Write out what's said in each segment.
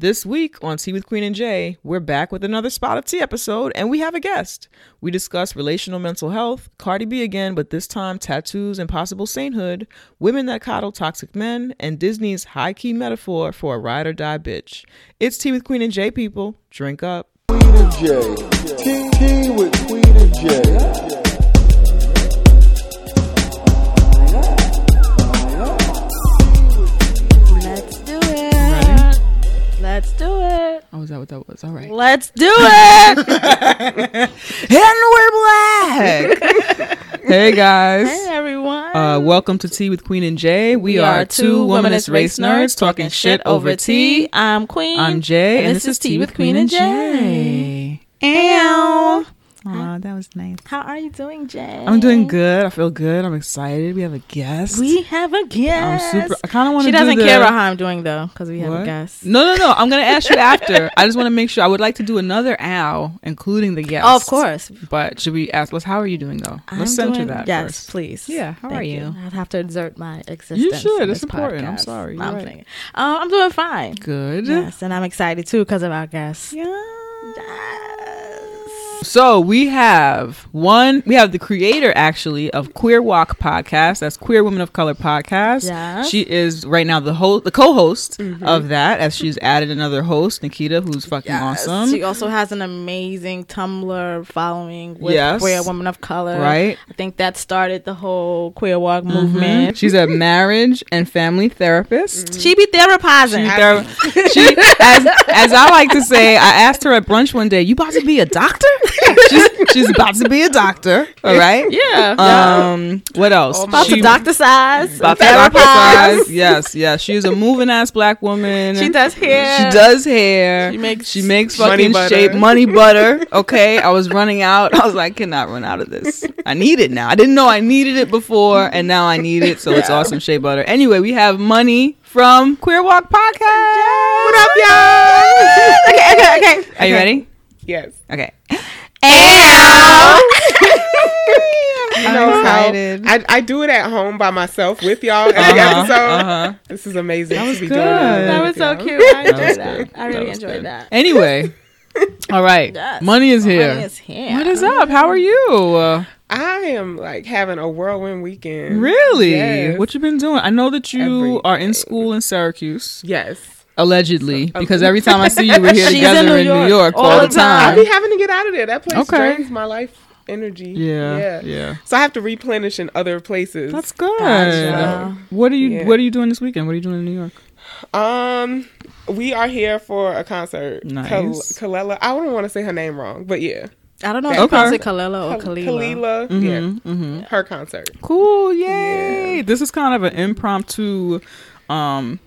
This week on Tea with Queen and Jay, we're back with another Spot of Tea episode, and we have a guest. We discuss relational mental health, Cardi B again, but this time tattoos and possible sainthood, women that coddle toxic men, and Disney's high key metaphor for a ride or die bitch. It's Tea with Queen and Jay, people. Drink up. Queen and J. Tea, with Queen and J. Oh, is that what that was? All right. Let's do it. And we're black. hey, guys. hey everyone. Uh, welcome to Tea with Queen and Jay. We, are, two womanist race nerds talking shit over tea. I'm Queen. I'm Jay, and, this is Tea with Queen and Jay. Ow. Aw, that was nice. How are you doing, Jay? I'm doing good. I feel good. I'm excited. We have a guest. We have a guest. I'm super. I kind of want to. She doesn't do the, care about how I'm doing though, because we have What? a guest. No, no, no. I'm gonna ask you after. I just want to make sure. I would like to do another owl, including the guest. Oh, of course. But should we ask? Let's. How are you doing though? I'm Let's center doing- that Yes, first. please. Yeah, how Thank are you? I'd have to exert my existence. You should. It's this important. I'm sorry. You're I'm, right. thinking. Uh, I'm doing fine. Good. Yes, and I'm excited too because of our guest. Yeah. Yes. So we have one. We have the creator actually of Queer Walk podcast. That's Queer Women of Color podcast. Yes. She is right now the host, the co-host of that. As she's added another host, Nikita, who's fucking Yes. awesome. She also has an amazing Tumblr following with Yes. queer women of color. Right. I think that started the whole queer walk Mhm. movement. She's a marriage and family therapist. She be therapizing. She, thera- she as, as I like to say, I asked her at brunch one day, "You about to be a doctor?" she's, she's about to be a doctor. All right. yeah. Um. What else? about She- to doctor size. About to doctor size. Yes, yes. She is a moving ass black woman. She does hair. She does hair. She makes she makes money fucking butter. shape money butter. Okay, I was running out. I was like, I cannot run out of this. I need it now. I didn't know I needed it before, and now I need it. So it's awesome shea butter. Anyway, we have money from Queer Walk Podcast. What up, y'all? okay, okay, okay. Are you ready? Yes. Okay. You I'm know excited. I, I do it at home by myself with y'all every Uh-huh, episode. uh-huh. This is amazing. That was to be good. doing That was so y'all. cute. I enjoyed that. good. I really That enjoyed good. that. Anyway, all right. Yes. Money is here. Money is here. What is up? How are you? Uh, I am like having a whirlwind weekend. really? Yes. What you been doing? I know that you are in school in Syracuse, Yes. Allegedly, because every time I see you, we're here together in in New New York York, all all the time I time. be having to get out of there. That place Okay. drains my life energy. Yeah, Yeah. yeah. So I have to replenish in other places. That's good. Gotcha. What are you Yeah. What are you doing this weekend? What are you doing in New York? Um, we are here for a concert. Nice. Kal- Kalela. I wouldn't want to say her name wrong, but yeah, I don't know if Okay. you it Kalela or Kal- Kalila. Kalila. Mhm, Yeah, mhm. her concert. Cool. Yay! This is kind of an impromptu. Um,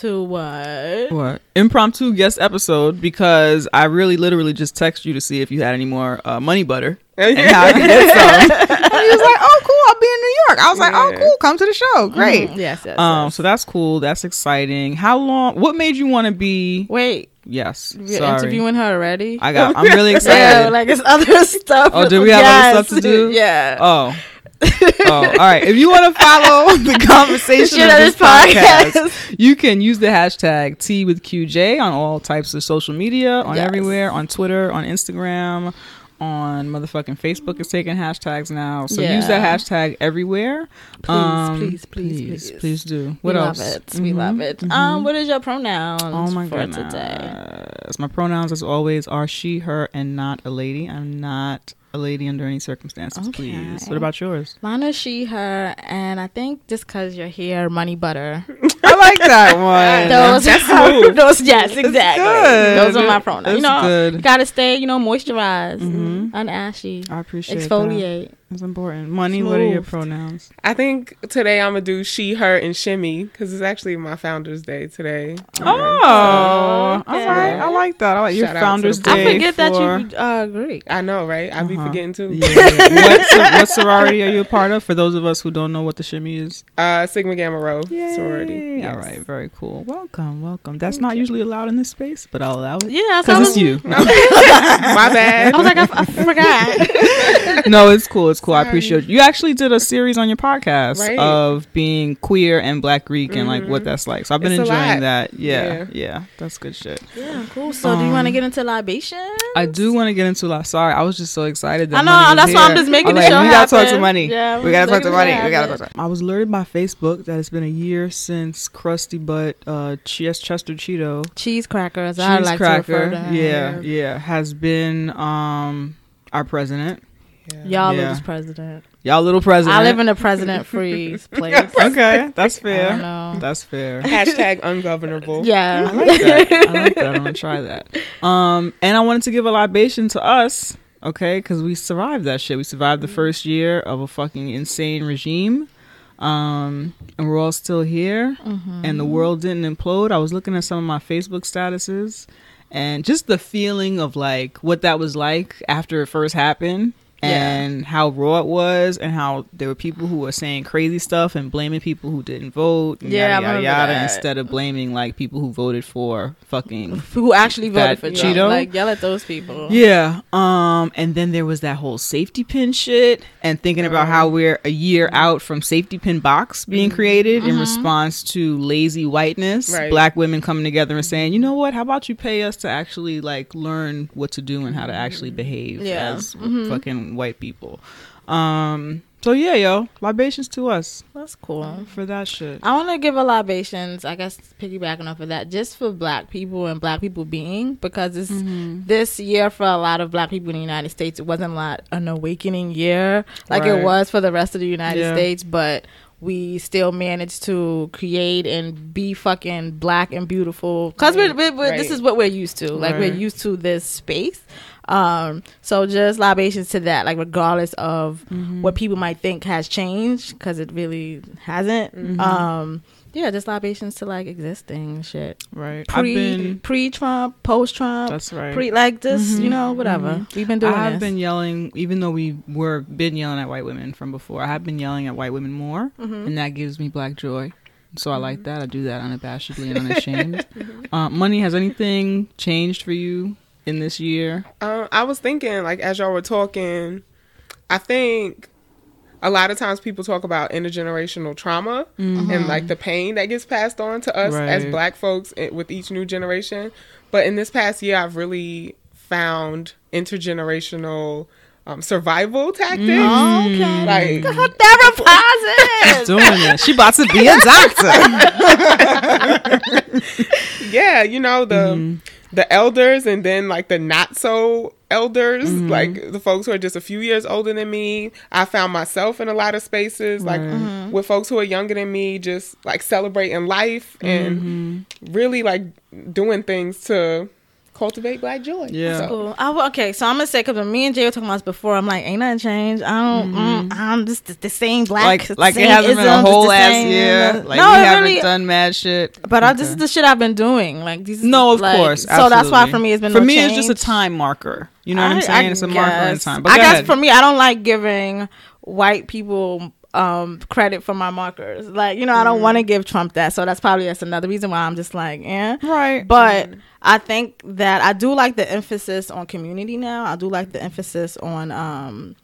To what? what impromptu guest episode because I really literally just texted you to see if you had any more uh, money butter and how I get some. and he was like, "Oh, cool! I'll be in New York." I was like, "Oh, cool! Come to the show. Great." Mhm. Yes, yes. Um, yes. so that's cool. That's exciting. How long? What made you want to be? Wait, Yes, you're sorry. interviewing her already? I got. I'm really yeah, excited. like it's other stuff. Oh, do we have other stuff to do? Yeah. oh. Oh, all right. If you want to follow the conversation Shit of this this podcast. podcast, you can use the hashtag T with QJ on all types of social media, on Yes. everywhere, on Twitter, on Instagram, on motherfucking Facebook is taking hashtags now. So use that hashtag everywhere. Please, please, please, please, please. please do. We What love it. We Mhm, love it. mhm. Um, what is your pronouns Oh my for goodness. today? My pronouns, as always, are she, her, and not a lady. I'm not a lady under any circumstances, Okay. please. What about yours? Lana, she, her, and I think just because you're here, money butter. I like that one. Those, That's smooth. those, yes, exactly. good. Those are my pronouns. That's you know, good. you gotta stay, you know, moisturized, Mhm. unashy, I appreciate that. exfoliate. It's important. Money, what are your pronouns? I think today I'm gonna do she, her, and shimmy because it's actually my Founder's Day today. Oh, all okay. right. I like that. I like your Shout out to Founder's Day. I forget that for- you uh, Greek. I know, right? I be Uh-huh. forgetting too. Yeah. what, what sorority are you a part of? For those of us who don't know what the shimmy is. Uh, Sigma Gamma Rho Yay. sorority. All right. Very cool. Welcome. Welcome. That's not usually allowed in this space, but I'll allow it. Yeah, Because it's you. My bad. I was like, I, I forgot. no, it's cool. It's cool. I appreciate you. You actually did a series on your podcast Right. of being queer and Black Greek and like what that's like. So I've been It's enjoying that. Yeah, yeah, Yeah. that's good shit. Yeah, cool. So, do you want to get into libation? I do want to get into like. Sorry, I was just so excited. That I know, that's why I'm just making I'm the like, show We gotta talk to money. Yeah, we gotta talk to money. We gotta talk. To- I was alerted by Facebook that it's been a year since Krusty Butt, uh, Ch- Chester Cheeto, Cheese crackers. I cheese like to refer cracker, to him. yeah, yeah, has been um our president. Y'all Yeah. live president. Y'all little president. I live in a president-free place. Okay, that's I fair. don't know. That's fair. Hashtag ungovernable. Yeah. I like that. I like that. I'm gonna try that. Um, and I wanted to give a libation to us, okay, because we survived that shit. We survived the first year of a fucking insane regime. Um, and we're all still here, and the world didn't implode. I was looking at some of my Facebook statuses, and just the feeling of like what that was like after it first happened. Yeah. And how raw it was, and how there were people who were saying crazy stuff and blaming people who didn't vote, and Yeah, yada yada yada, that. instead of blaming like people who voted for fucking Who actually voted for Trump? Cheeto? Like yell at those people. yeah. Um, and then there was that whole safety pin shit, and thinking about how uh-huh. we're a year out from safety pin box being mm-hmm. created in uh-huh. response to lazy whiteness. Right. Black women coming together and saying, you know what? How about you pay us to actually like learn what to do and how to actually mm-hmm. behave Yeah. as mm-hmm. fucking white people. Um. So yeah, yo, libations to us That's cool. for that shit. I want to give a libations, I guess, piggybacking off of that, just for black people and black people being, because this this year for a lot of black people in the United States, it wasn't like an awakening year like Right. it was for the rest of the United Yeah. States, but we still managed to create and be fucking black and beautiful because we're, we're, we're- this is what we're used to like we're used to this space um so just libations to that like regardless of what people might think has changed because it really hasn't um yeah just libations to like existing shit Right. Pre been. pre trump post trump That's right. pre like this you know whatever we've been doing I have this been yelling, even though we were been yelling at white women from before. I have been yelling at white women more, Mm-hmm. and that gives me black joy. So I like that. I do that unabashedly and unashamed. uh, money, has anything changed for you in this year? Um, I was thinking, like, as y'all were talking, I think a lot of times people talk about intergenerational trauma and like the pain that gets passed on to us as black folks with each new generation. But in this past year, I've really found intergenerational um, survival tactics. Oh, okay Like, She's Doing it. She about to be a doctor. yeah, you know the the elders and then like the not so elders, like the folks who are just a few years older than me. I found myself in a lot of spaces like mm-hmm. with folks who are younger than me, just like celebrating life and really like doing things to cultivate black joy. Yeah. So- Cool. I, w- okay, so I'm gonna say because when me and Jay were talking about this before, I'm like, ain't nothing changed. I don't. Mm, I'm just the, the same black. like, the like it hasn't been a whole the ass same- year. Like no, we haven't really. done mad shit. but I, this is the shit I've been doing. Like these. No, of like, course. So that's why for me it's been for no me it's just a time marker. You know what I, am saying? I it's a marker in time. But I guess ahead. for me, I don't like giving white people um credit for my markers. Like you know, I don't want to give Trump that. So that's probably that's another reason why I'm just like, eh. right. But I think that I do like the emphasis on community now. I do like the emphasis on um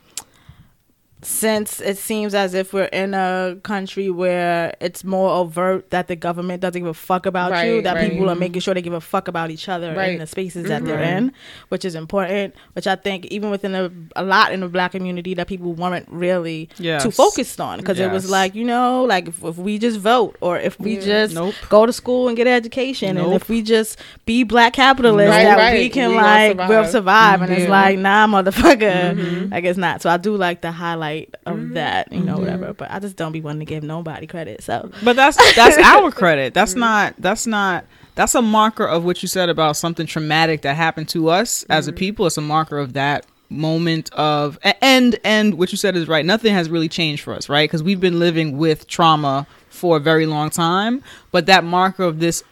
since it seems as if we're in a country where it's more overt that the government doesn't give a fuck about you, that right. people are making sure they give a fuck about each other in the spaces that they're Mhm. in, which is important. Which I think even within a, a lot in the black community that people weren't really Yes. too focused on because it was like you know like if, if we just vote or if we just Nope. go to school and get an education and if we just be black capitalists Right, that right. we can We like survive. we'll survive and it's like nah motherfucker I guess not so I do like the highlight of mm-hmm. that you know mm-hmm. whatever but I just don't be wanting to give nobody credit so But that's that's our credit. That's mm-hmm. not that's not that's a marker of what you said about something traumatic that happened to us as a people. It's a marker of that moment of and and what you said is right. Nothing has really changed for us, right? Because we've been living with trauma for a very long time. But that marker of this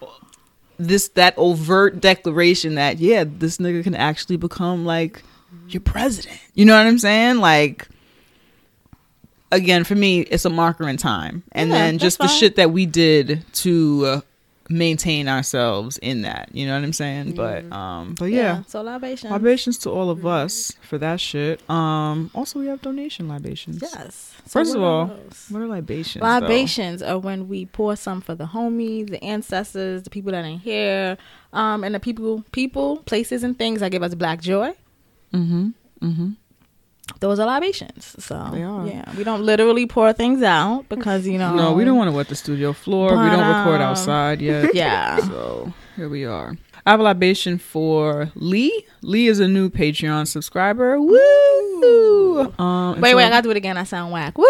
this that overt declaration that yeah, this nigga can actually become like your president. You know what I'm saying? Like again, for me, it's a marker in time. And Yeah, then just the fine. shit that we did to uh, maintain ourselves in that. You know what I'm saying? But um, but yeah. So libations. Libations to all of us for that shit. Um, also we have donation libations. Yes. So First of all, those? what are libations? though? libations are when we pour some for the homies, the ancestors, the people that ain't here, um, and the people, people, places, and things that give us black joy. Mm-hmm. Mm-hmm. Those are libations. So are. yeah, we don't literally pour things out because you know. No, we don't want to wet the studio floor. we don't record um, outside yet. Yeah. So here we are. I have a libation for Lee. Lee is a new Patreon subscriber. Woo! Um, Wait, so- wait, I gotta do it again. I sound whack. Woo!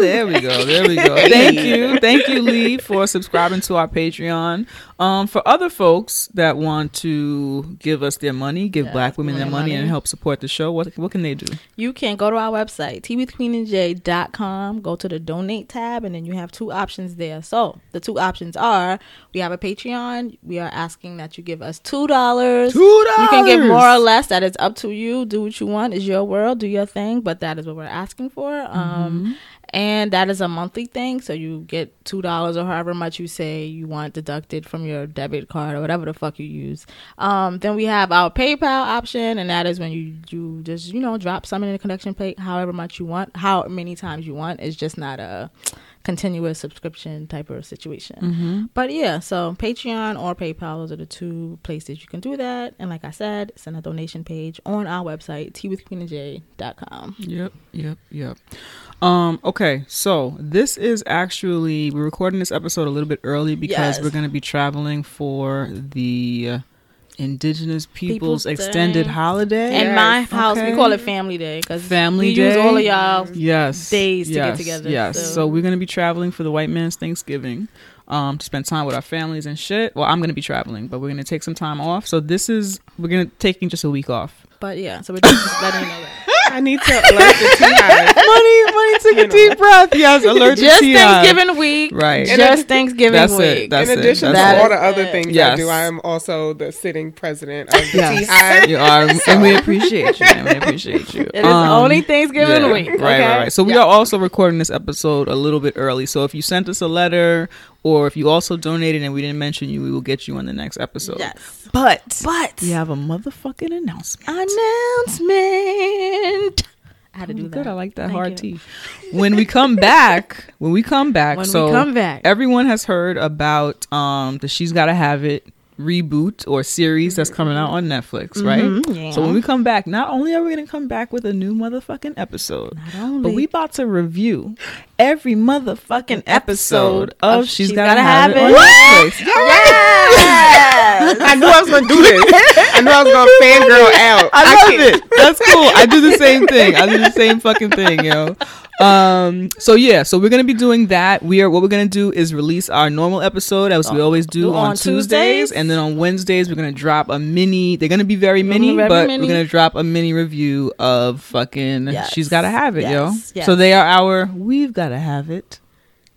there we go. There we go. Thank you. Thank you, Lee, for subscribing to our Patreon. Um, for other folks that want to give us their money, give Yeah, black women their their money, and help support the show, what what can they do? You can go to our website, teawithqueenandj.com, go to the donate tab, and then you have two options there. So the two options are we have a Patreon. We are asking that you give us $2. $2. You can give more or less. That is up to you. Do what you want. It's your world. Do your thing. But that is what we're asking for. Um, and that is a monthly thing. So you get two dollars or however much you say you want deducted from your debit card or whatever the fuck you use. Um, then we have our PayPal option, and that is when you you just you know drop something in the connection plate however much you want, how many times you want. It's just not a continuous subscription type of situation. But yeah, so Patreon or PayPal, those are the two places you can do that. And like I said, send a donation page on our website, teawithqueenandj.com. Yep, yep, yep. Um, okay, so this is actually we're recording this episode a little bit early because Yes. we're going to be traveling for the uh, Indigenous Peoples, Peoples Extended Day. Holiday. In my house, Okay. we call it Family Day because Family we Day. use all of y'all. yes days to get together, Yes, so- so. we're going to be traveling for the White Man's Thanksgiving. Um, to spend time with our families and shit. Well, I'm gonna be traveling, but we're gonna take some time off. So this is we're gonna taking just a week off. But yeah, so we're just letting you know that. I need to alert the tea hive. Money, money, take You a know. deep breath. Yes, alert the Just tea hive. Thanksgiving week. Right. Just Thanksgiving That's it. week. That's In it. addition That's to it. all the other That's things I do, I am also the sitting president of the Yes. tea hive. You are, and we appreciate you. And we appreciate you. It is Um, only Thanksgiving yeah, week. Right, okay? right, right. So we are also recording this episode a little bit early. So if you sent us a letter or if you also donated and we didn't mention you, we will get you on the next episode. Yes. But But we have a motherfucking announcement. announcement. I had to do that. Good. I like that Thank hard you. T. When we come back, when we come back, When we so come back. everyone has heard about um the She's Gotta Have It reboot or series that's coming out on Netflix, right? Mhm, yeah. So when we come back, not only are we gonna come back with a new motherfucking episode, but we about to review every motherfucking episode of, of She's, She's Gotta, Gotta Have, Have It on Netflix. Yes. I knew I was going to do this. I knew I was going to fangirl out. I love can't- it. That's cool. I do the same thing. I do the same fucking thing, yo. Um. So yeah. So we're gonna be doing that. We are. What we're gonna do is release our normal episode as we always do Do on, on Tuesdays, Tuesdays. and then on Wednesdays we're gonna drop a mini. They're gonna be very mini, Very but mini. we're gonna drop a mini review of fucking. Yes. She's gotta have it, Yes. yo. Yes. So they are our. We've gotta have it.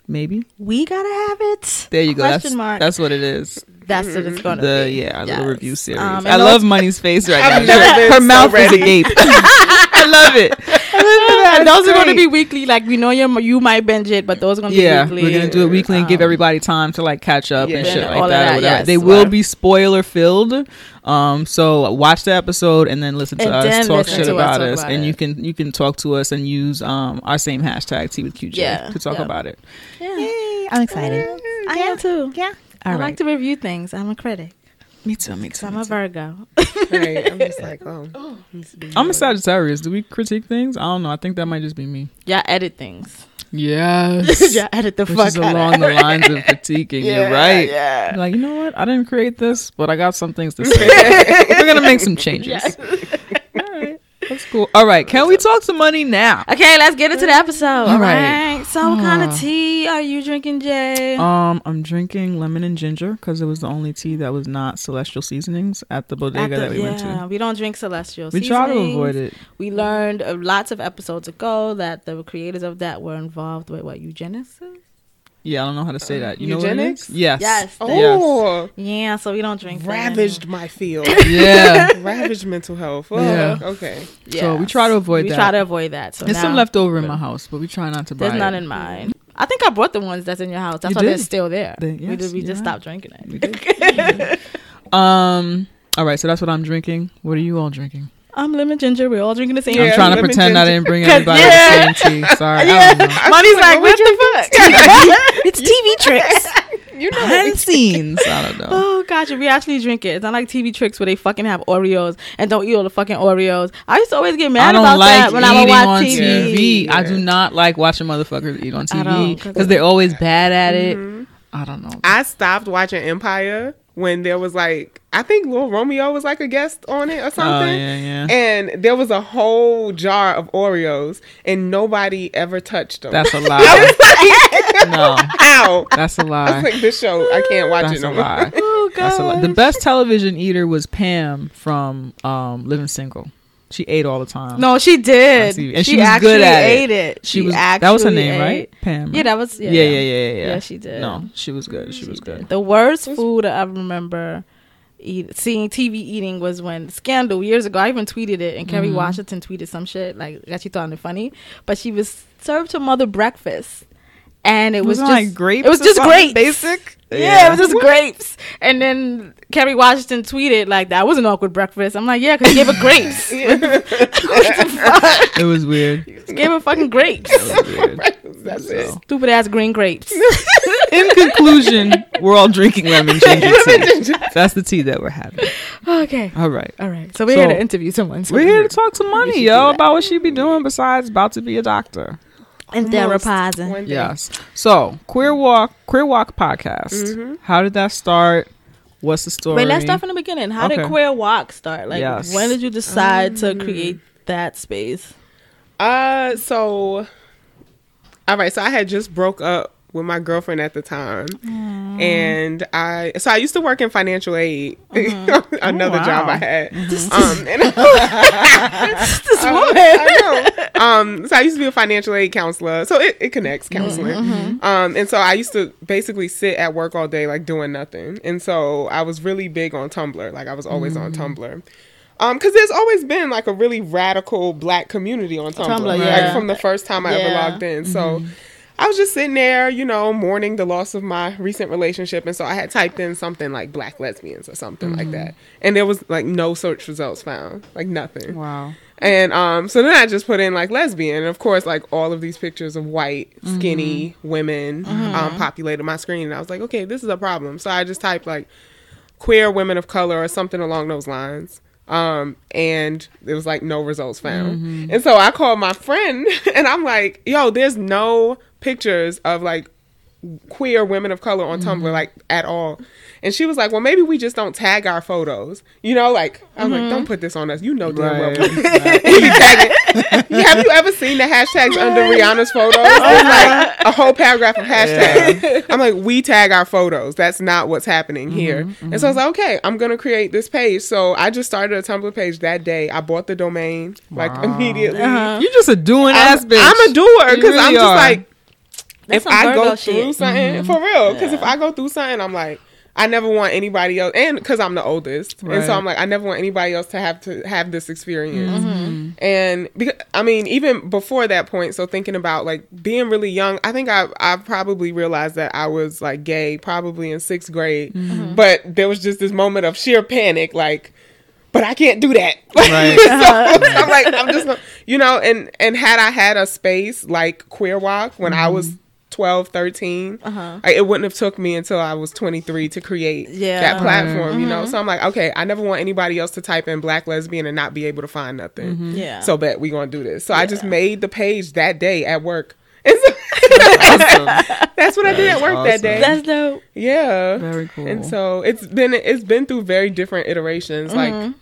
Maybe we gotta have it. there you go. Question That's mark. that's what it is. That's what it's gonna The be. yeah, our little review series. Um, I love Money's face right now. Her so mouth is ready. agape. I love it. And those are going to be weekly. Like we know you, you might binge it, but those are going to be Yeah, weekly. we're gonna do it weekly and give Um, everybody time to like catch up and shit like that. that, yes. They will be spoiler filled. Um, so watch the episode and then listen to And us talk shit to us about talk us, about and it. you can you can talk to us and use um our same hashtag T with QJ Yeah, to talk yeah. about it. Yeah. I'm excited. I am too. Yeah, I all right. like to review things. I'm a critic. Me too. Me too. I'm me a too. Virgo. Right. I'm just like, oh. needs to be I'm a. Sagittarius. Do we critique things? I don't know. I think that might just be me. Y'all edit things. Yes. Y'all edit the Which fuck is out along the lines of critiquing. You're right. Yeah. Like, you know what? I didn't create this, but I got some things to say. We're gonna make some changes. All right, that's cool. All right, can we talk some money now? Okay, let's get into the episode. All right. right. So, what kind Ah. of tea are you drinking, Jay? Um, I'm drinking lemon and ginger because it was the only tea that was not celestial seasonings at the bodega At the- that we went to. we don't drink celestial. We try to avoid it. We learned uh, lots of episodes ago that the creators of that were involved with what eugenics. is? Yeah, I don't know how to say that. You Eugenics? know what it is? Yes. Yes. Oh, Yeah, so we don't drink that ravaged my field. Yeah. ravaged mental health. Oh, Yeah. Okay. anymore. So we try to avoid we that. try to avoid that. So There's some now left over in my house, but we try not to buy There's none it. in mine. I think I brought the ones that's in your house. That's You why they're still there. They- we did, we you just have. stopped drinking it. Um. All right, so that's what I'm drinking. What are you all drinking? I'm lemon ginger. We're all drinking the same. Yeah, I'm trying to lemon pretend I didn't bring everybody yeah. the same tea. Sorry, Yeah. I. Money's like, like, what the fuck? it's TV tricks. You know, Behind the scenes. I don't know. Oh gotcha, we actually drink it. It's not like TV tricks where they fucking have Oreos and don't eat all the fucking Oreos. I used to always get I mad don't about like that when I would eating watch on TV. TV. I do not like watching motherfuckers eat on I don't, TV 'cause because they're always bad at it. Mm-hmm. I don't know. I stopped watching Empire when there was like I think Lil Romeo was like a guest on it or something. Oh yeah, yeah. And there was a whole jar of Oreos, and nobody ever touched them. That's a lie. like, no, Ow! that's a I was lie. like, this show, I can't watch That's it no a more. lie. Oh That's a lie. god. The best television eater was Pam from um, Living Single. She ate all the time. No, she did. And she, she was actually good at ate it. she, was. actually That was her name, ate- right? Pam. Yeah, that was. Yeah, yeah, yeah, yeah, yeah, yeah. Yeah, she did. No, she was good. She, was did. good. The worst food I remember eat, seeing TV eating was when Scandal years ago. I even tweeted it, and Kerry Mm-hmm. Washington tweeted some shit like that. She thought it funny, but she was served her mother breakfast, and it was Wasn't just like grapes It was just grapes. basic? Yeah, Yeah. it was just grapes. And then Kerry Washington tweeted like that was an awkward breakfast. I'm like, yeah, because he gave her grapes. It was weird. gave her fucking grapes. It was weird. That's it. Stupid ass green grapes. In conclusion, we're all drinking lemon ginger tea. That's the tea that we're having. okay. All right. All right. So we're here to interview someone. So We're here to talk to money, yo, about what she be doing besides about to be a doctor. And therapizing. Yes. So, Queer Walk, Queer Walk podcast. Mm-hmm. How did that start? What's the story? Wait, let's start from the beginning. How Okay. did Queer Walk start? Like, Yes. when did you decide to create that space? Uh, so, all right. So I had just broke up with my girlfriend at the time, and I so I used to work in financial aid, another Oh, wow. job I had. Mm-hmm. Um, and This woman. I know. Um, so I used to be a financial aid counselor, so it, it connects counseling. Mm-hmm. Um, and so I used to basically sit at work all day, like doing nothing. And so I was really big on Tumblr, like I was always on Mm-hmm. Tumblr. Um, because there's always been like a really radical black community on Tumblr, Tumblr, like yeah. from the first time I ever logged in. So. I was just sitting there, you know, mourning the loss of my recent relationship, and so I had typed in something like "black lesbians" or something like that, and there was like no search results found, like nothing. Wow. And um, so then I just put in like lesbian, and of course, like all of these pictures of white, skinny women um, populated my screen, and I was like, okay, this is a problem. So I just typed like queer women of color or something along those lines. Um, and there was like no results found. And so I called my friend, and I'm like, yo, there's no pictures of like queer women of color on Tumblr mm-hmm. like at all. And she was like, "Well, maybe we just don't tag our photos." You know, like I was like, mm-hmm. "Don't put this on us. You know damn well Right. we we be tagging." Have you ever seen the hashtags under Rihanna's photos? Oh There's like a whole paragraph of hashtags. I'm like, "We tag our photos. That's not what's happening mm-hmm, here." And so I was like, "Okay, I'm gonna create this page." So I just started a Tumblr page that day. I bought the domain like Wow. immediately. Uh-huh. You're just a doing ass I'm, bitch. I'm a doer You because I'm just are. like That's if some I go Virgo through shit. something for real, because if I go through something, I'm like, I never want anybody else, and because I'm the oldest, and so I'm like, I never want anybody else to have to have this experience. Mm-hmm. And because I mean, even before that point, so thinking about like being really young, I think I I probably realized that I was like gay probably in sixth grade, Mm-hmm. but there was just this moment of sheer panic, like. But I can't do that. Right. so I'm like, I'm just, you know, and and had I had a space like Queer Walk when I Mm-hmm. was 12, 13, Uh-huh. I- it wouldn't have took me until I was 23 to create Yeah. that platform, you Mm-hmm. know. So I'm like, okay, I never want anybody else to type in black lesbian and not be able to find nothing. Mm-hmm. Yeah. So bet we gonna do this. So I just made the page that day at work. And so awesome. that's what I did at work that day. That's dope. yeah. Very cool. And so it's been it's been through very different iterations. Mm-hmm. Like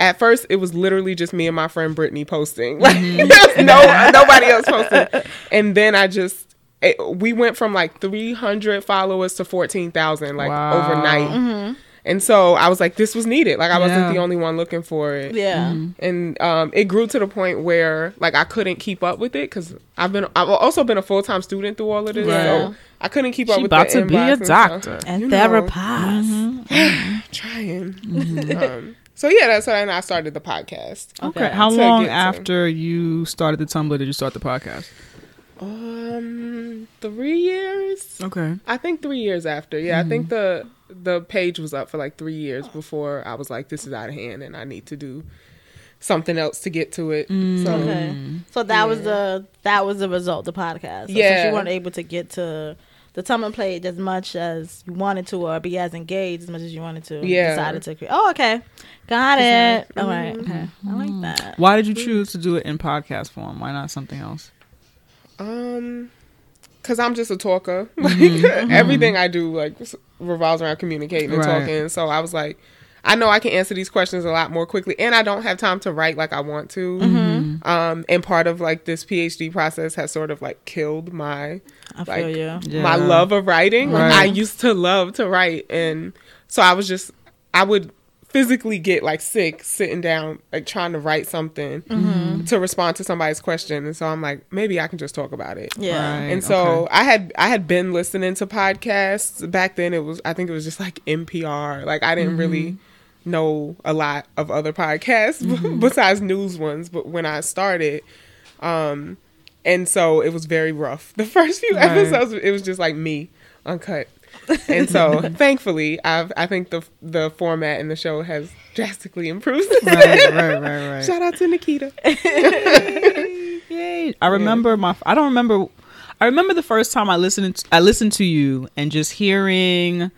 at first, it was literally just me and my friend Brittany posting. Like Mm-hmm. no nobody else posting. And then I just it, we went from like 300 followers to 14,000 like Wow. overnight. Mm-hmm. And so I was like, this was needed. Like I wasn't Yeah. the only one looking for it. Yeah. And um, it grew to the point where like I couldn't keep up with it because I've been I've also been a full time student through all of this, Right. so I couldn't keep up She with about to be inbox a and stuff. doctor. And You know. therapize. trying. um, so yeah, that's when I started the podcast. Okay. Okay. How long get to- after you started the Tumblr did you start the podcast? Um, three years. Okay. I think three years after. Yeah, I mm-hmm. think the the page was up for like three years before I was like, this is out of hand, and I need to do something else to get to it. Mm. So Okay. So that was the that was the result of the podcast. So Since Yeah. you weren't able to get to the Tumblr page as much as you wanted to, or be as engaged as much as you wanted to. Yeah. Decided to create. Oh, okay. Got it. All right. Okay. I like that. Why did you choose to do it in podcast form? Why not something else? Um, cause I'm just a talker. Like everything I do like revolves around communicating and Right. talking. So I was like, I know I can answer these questions a lot more quickly, and I don't have time to write like I want to. Um, and part of like this PhD process has sort of like killed my I feel Like, you. Yeah. my love of writing. Like, I used to love to write, and so I was just I would physically get like sick sitting down like trying to write something Mm-hmm. to respond to somebody's question, and so I'm like maybe I can just talk about it. Yeah. Right. And so okay. I had I had been listening to podcasts back then. It was I think it was just like NPR. Like I didn't really know a lot of other podcasts besides news ones. But when I started, um, and so it was very rough. The first few Right. episodes, it was just like me uncut. And so thankfully, I've I think the the format and the show has drastically improved. right, right, right, right. Shout out to Nikita. Yay! I remember my. I don't remember. I remember the first time I listened. I listened to you and just hearing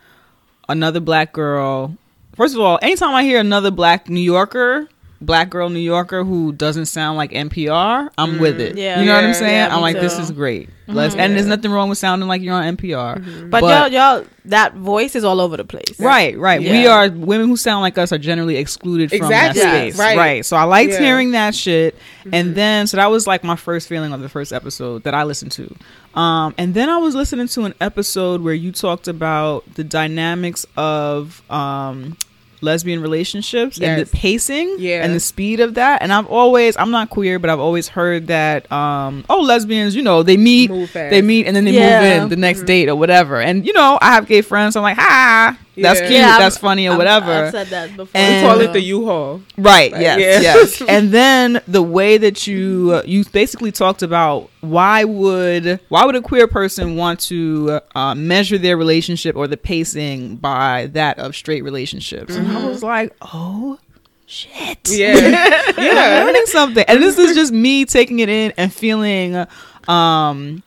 another black girl. First of all, anytime I hear another black New Yorker, black girl New Yorker who doesn't sound like NPR, I'm with it. Yeah. you know what I'm saying? yeah, I'm like, this is great. Let's, and there's nothing wrong with sounding like you're on NPR. But, y'all, y'all, that voice is all over the place. Right, right. We are women who sound like us are generally excluded from Exactly. that space. right. Right. So I liked Yeah. hearing that shit. And then so that was like my first feeling of the first episode that I listened to. Um and then I was listening to an episode where you talked about the dynamics of um lesbian relationships and the pacing Yeah. and the speed of that. And i've always i'm not queer but i've always heard that um oh lesbians you know they meet they meet and then they Yeah. move in the next date or whatever. And you know i have gay friends so i'm like ha that's Yeah. cute Yeah, that's I'm- funny or I'm- whatever I've said that before. And- We call it the U-Haul. Right. Like, yes. yeah. Yes. and then the way that you uh, you basically talked about why would why would a queer person want to uh, measure their relationship or the pacing by that of straight relationships? And I was like, oh shit. Yeah. I'm yeah. learning something. And this is just me taking it in and feeling um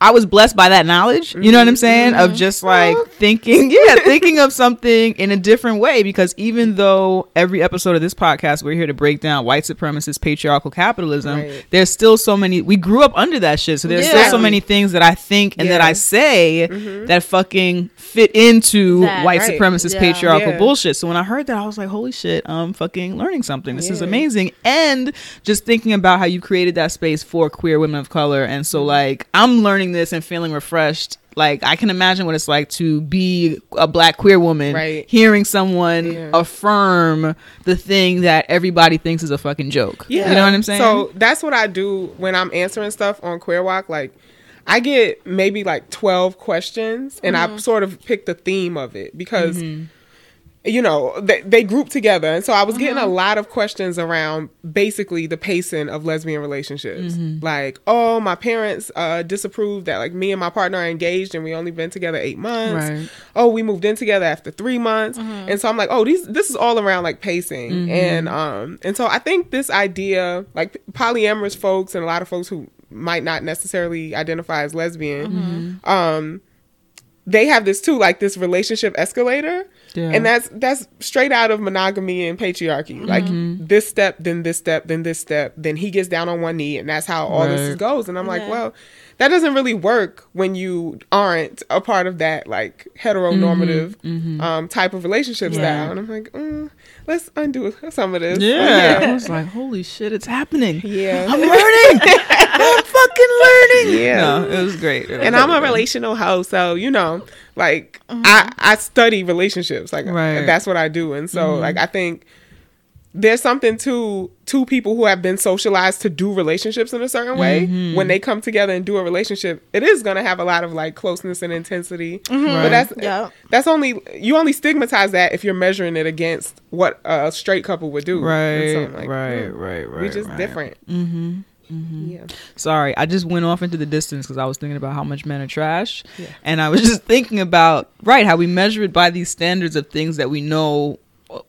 I was blessed by that knowledge. You know what I'm mm-hmm. saying? Of mm-hmm. just like thinking, yeah, thinking of something in a different way. Because even though every episode of this podcast, we're here to break down white supremacist patriarchal capitalism, Right. there's still so many, we grew up under that shit. So there's still so many things that I think and that I say mm-hmm. that fucking fit into That, white right. supremacist Yeah. patriarchal Yeah. bullshit. So when I heard that, I was like, holy shit, I'm fucking learning something. This is amazing. And just thinking about how you created that space for queer women of color. And so, like, I'm learning this and feeling refreshed. Like, I can imagine what it's like to be a black queer woman, Right. hearing someone Yeah. affirm the thing that everybody thinks is a fucking joke. Yeah. You know what I'm saying? So that's what I do when I'm answering stuff on Queer Walk. Like, I get maybe like 12 questions and Mm-hmm. I sort of pick the theme of it because, you know, they, they group together. And so I was getting Mm-hmm. a lot of questions around basically the pacing of lesbian relationships. Mm-hmm. Like, oh, my parents uh, disapproved that like me and my partner are engaged and we only been together eight months. Right. Oh, we moved in together after three months. And so I'm like, oh, these this is all around like pacing. And um and so I think this idea, like polyamorous folks and a lot of folks who might not necessarily identify as lesbian, um, they have this too, like this relationship escalator. Yeah. And that's that's straight out of monogamy and patriarchy. Like this step, then this step, then this step, then he gets down on one knee, and that's how all this goes. And I'm like, Yeah. well, that doesn't really work when you aren't a part of that like heteronormative um, type of relationship Yeah. style. And I'm like, mm, let's undo some of this. yeah. I was like, holy shit, it's happening. Yeah. I'm learning. I'm fucking learning. Yeah. No, it was great. It was and I'm a relational host, so you know, like mm-hmm. I I study relationships, like Right. that's what I do, and so mm-hmm. like I think there's something to two people who have been socialized to do relationships in a certain way. Mm-hmm. When they come together and do a relationship, it is gonna have a lot of like closeness and intensity, but that's Yeah. that's only you only stigmatize that if you're measuring it against what a straight couple would do, Right, like, right, hmm, right, right. we just right. different. Mm-hmm. Yeah. Sorry, I just went off into the distance because I was thinking about how much men are trash, and I was just thinking about right how we measure it by these standards of things that we know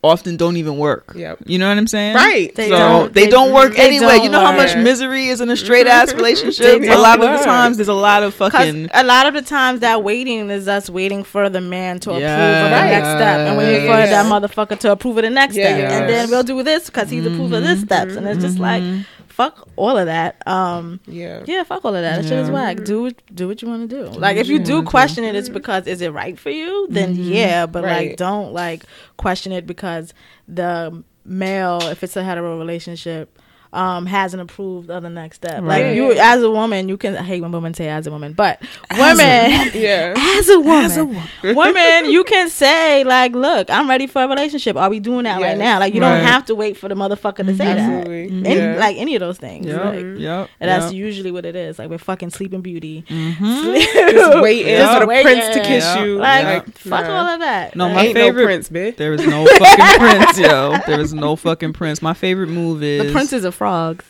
often don't even work. Yep. You know what I'm saying? Right. They so don't- they, they- don't work they anyway. don't you know how much work. misery is in a straight ass relationship. A lot don't of the times, there's a lot of fucking. a lot of the times that waiting is us waiting for the man to approve of the Yes. next step and waiting Yeah, for that motherfucker to approve of the next Yeah, step. And then we'll do this because he's approved of this steps. And it's just like, mm-hmm. Fuck all of that. Um, Yeah. yeah, fuck all of that. That shit is Yeah. whack. Do do what you want to do. Mm-hmm. Like if you do mm-hmm. question it, it's because is it right for you? Then mm-hmm. yeah, but like don't like question it because the male, if it's a hetero relationship, um, hasn't approved of the next step. Like you, as a woman, you can. I hate when women say as a woman, but women. Yeah. As a woman, woman, you can say like, "Look, I'm ready for a relationship. Are we doing that right now?" Like, you Right. don't have to wait for the motherfucker to say Absolutely. that. Any, Yeah. Like any of those things. Yep. Like, Yep. and that's yep. usually what it is. Like we're fucking Sleeping Beauty. Just waiting Yeah. for the Waiting. prince to kiss Yeah. you. Like, Like, fuck nah. all of that. No, Like, my Ain't favorite- no prince, bitch. There is no fucking prince, yo. There is no fucking prince. My favorite move is the princes of frogs.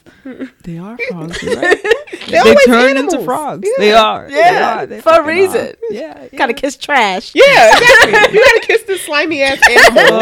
They are frogs, right? They're they turn animals. into frogs. Yeah. They are. They Yeah, are. For a reason. are. Yeah. yeah. Gotta kiss trash. Yeah, exactly. you gotta kiss this slimy ass animal.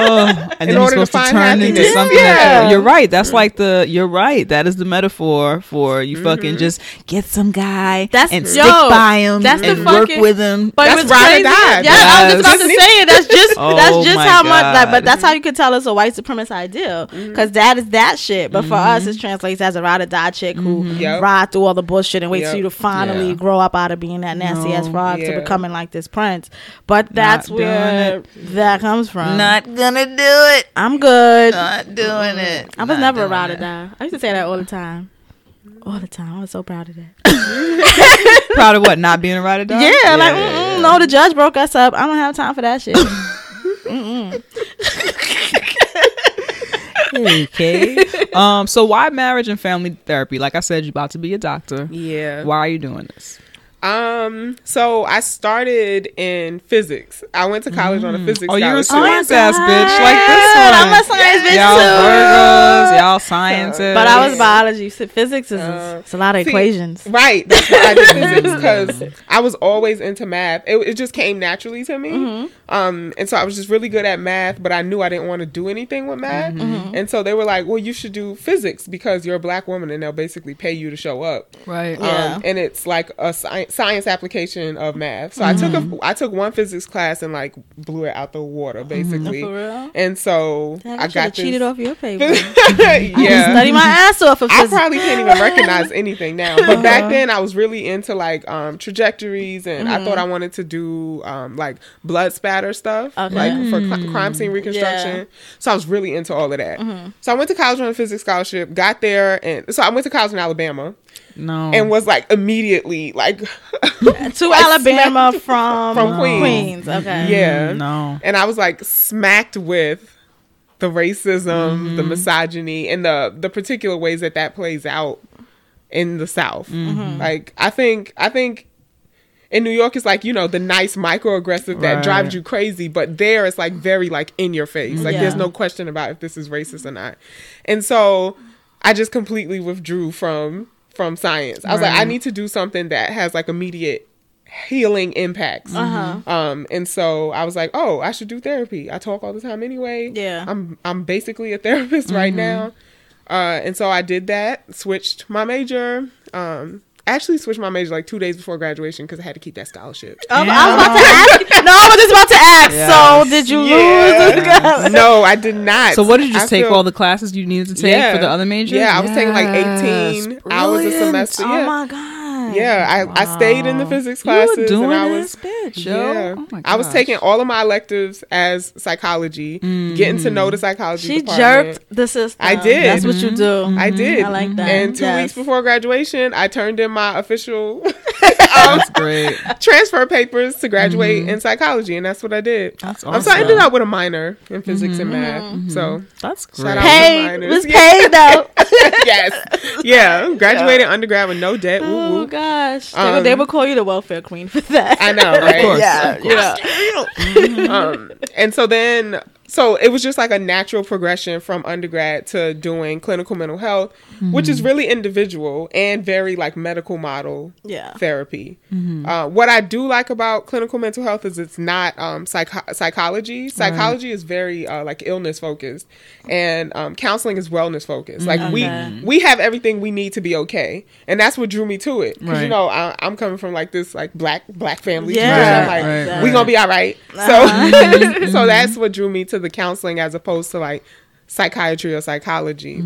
And then he's order to supposed to, find turn into something. Yeah. That, you're right. That's like the. You're right. That is the metaphor for you. Mm-hmm. Fucking just get some guy That's- and yo, stick by him that's the and work fucking- with him. But That's it was ride or crazy. die. Yeah, I was just about to say it. That's just Oh that's just my how much like, but that's how you can tell it's a white supremacist ideal Mm-hmm. because that is that shit. But for us, it translates as a ride or die chick who Yep. ride through all the bullshit and wait Yep. till you to finally Yeah. grow up out of being that nasty ass No. frog to Yeah. becoming like this prince. But that's doing where that comes from. Not gonna do it. I'm good. Not doing it. I was Not never a doing ride or it. die. I used to say that all the time. All the time. I was so proud of that. Proud of what? Not being a ride or die. Yeah, like mm-mm, no, the judge broke us up. I don't have time for that shit. Okay. um. So why marriage and family therapy? Like I said, you're about to be a doctor. Yeah. Why are you doing this? Um. So I started in physics. I went to college on a physics Oh, you're a scholarship. science ass bitch like this one. I'm a science bitch y'all too. Virgos, y'all scientists. But I was biology. So physics is Uh, it's a lot of see, equations. Right. That's why I did physics because I was always into math. It, it just came naturally to me. Mm-hmm. Um, and so I was just really good at math, but I knew I didn't want to do anything with math. Mm-hmm. And so they were like, "Well, you should do physics because you're a black woman, and they'll basically pay you to show up." right. Yeah. Um, and it's like a sci- science application of math. So I took Mm-hmm. a I took one physics class and like blew it out the water basically. For real? And so Damn, I I got got this. cheated off your paper. yeah. Study my ass off for I probably can't even recognize anything now. But back then, I was really into like um, trajectories, and I thought I wanted to do um, like blood spatter stuff, Okay. like for cri- crime scene reconstruction. Yeah. So I was really into all of that. So I went to college on a physics scholarship, got there, and so I went to college in Alabama, No. and was like immediately like, to like, Alabama from From Queens. Queens. Mm-hmm. Okay. yeah, mm-hmm. no. and I was like smacked with the racism, the mm-hmm. misogyny, and the the particular ways that that plays out in the South. Like I think I think in New York it's like you know the nice microaggressive that Right. drives you crazy, but there it's like very like in your face. Like there's no question about if this is racist or not. And so I just completely withdrew from from science. I was like I need to do something that has like immediate healing impacts. Uh-huh. Um, and so I was like, oh, I should do therapy. I talk all the time anyway. Yeah. I'm I'm basically a therapist right now. Uh, and so I did that, switched my major. Um, actually switched my major like two days before graduation because I had to keep that scholarship. Um, I was about to ask. No, I was just about to ask. Yes. So, did you Yeah. lose? no, I did not. So what did you just I take feel- all the classes you needed to take Yeah. for the other major? Yeah, I was taking like Yes, 18 hours a semester. Oh yeah. my god. Yeah, I, I stayed in the physics classes doing and I this, was bitch, yo. Yeah. Oh my I was taking all of my electives as psychology, getting to know the psychology She department. jerked the system. I did. That's what you do. I mm-hmm. did. I like that. And two Yes. weeks before graduation, I turned in my official um, That's great. transfer papers to graduate in psychology, and that's what I did. That's Um, so I ended awesome. up with a minor in physics and math. So That's Shout great. out. Paid. minors. Was Yeah. paid though. yes. Yeah. Graduated undergrad with no debt. Oh woo. gosh, they, would- they Um, would call you the welfare queen for that. I know, right? course. yeah, Of course. yeah. um, and so then so it was just like a natural progression from undergrad to doing clinical mental health which is really individual and very like medical model Yeah. therapy. Uh, what i do like about clinical mental health is it's not um, psycho- psychology. Psychology is very uh, like illness focused and um, counseling is wellness focused. Like Okay. we we have everything we need to be okay. And that's what drew me to it. Because you know I, i'm coming from like this like black black family. Yeah. like Right, right, we gonna be all right. So, so that's what drew me to the counseling as opposed to like psychiatry or psychology.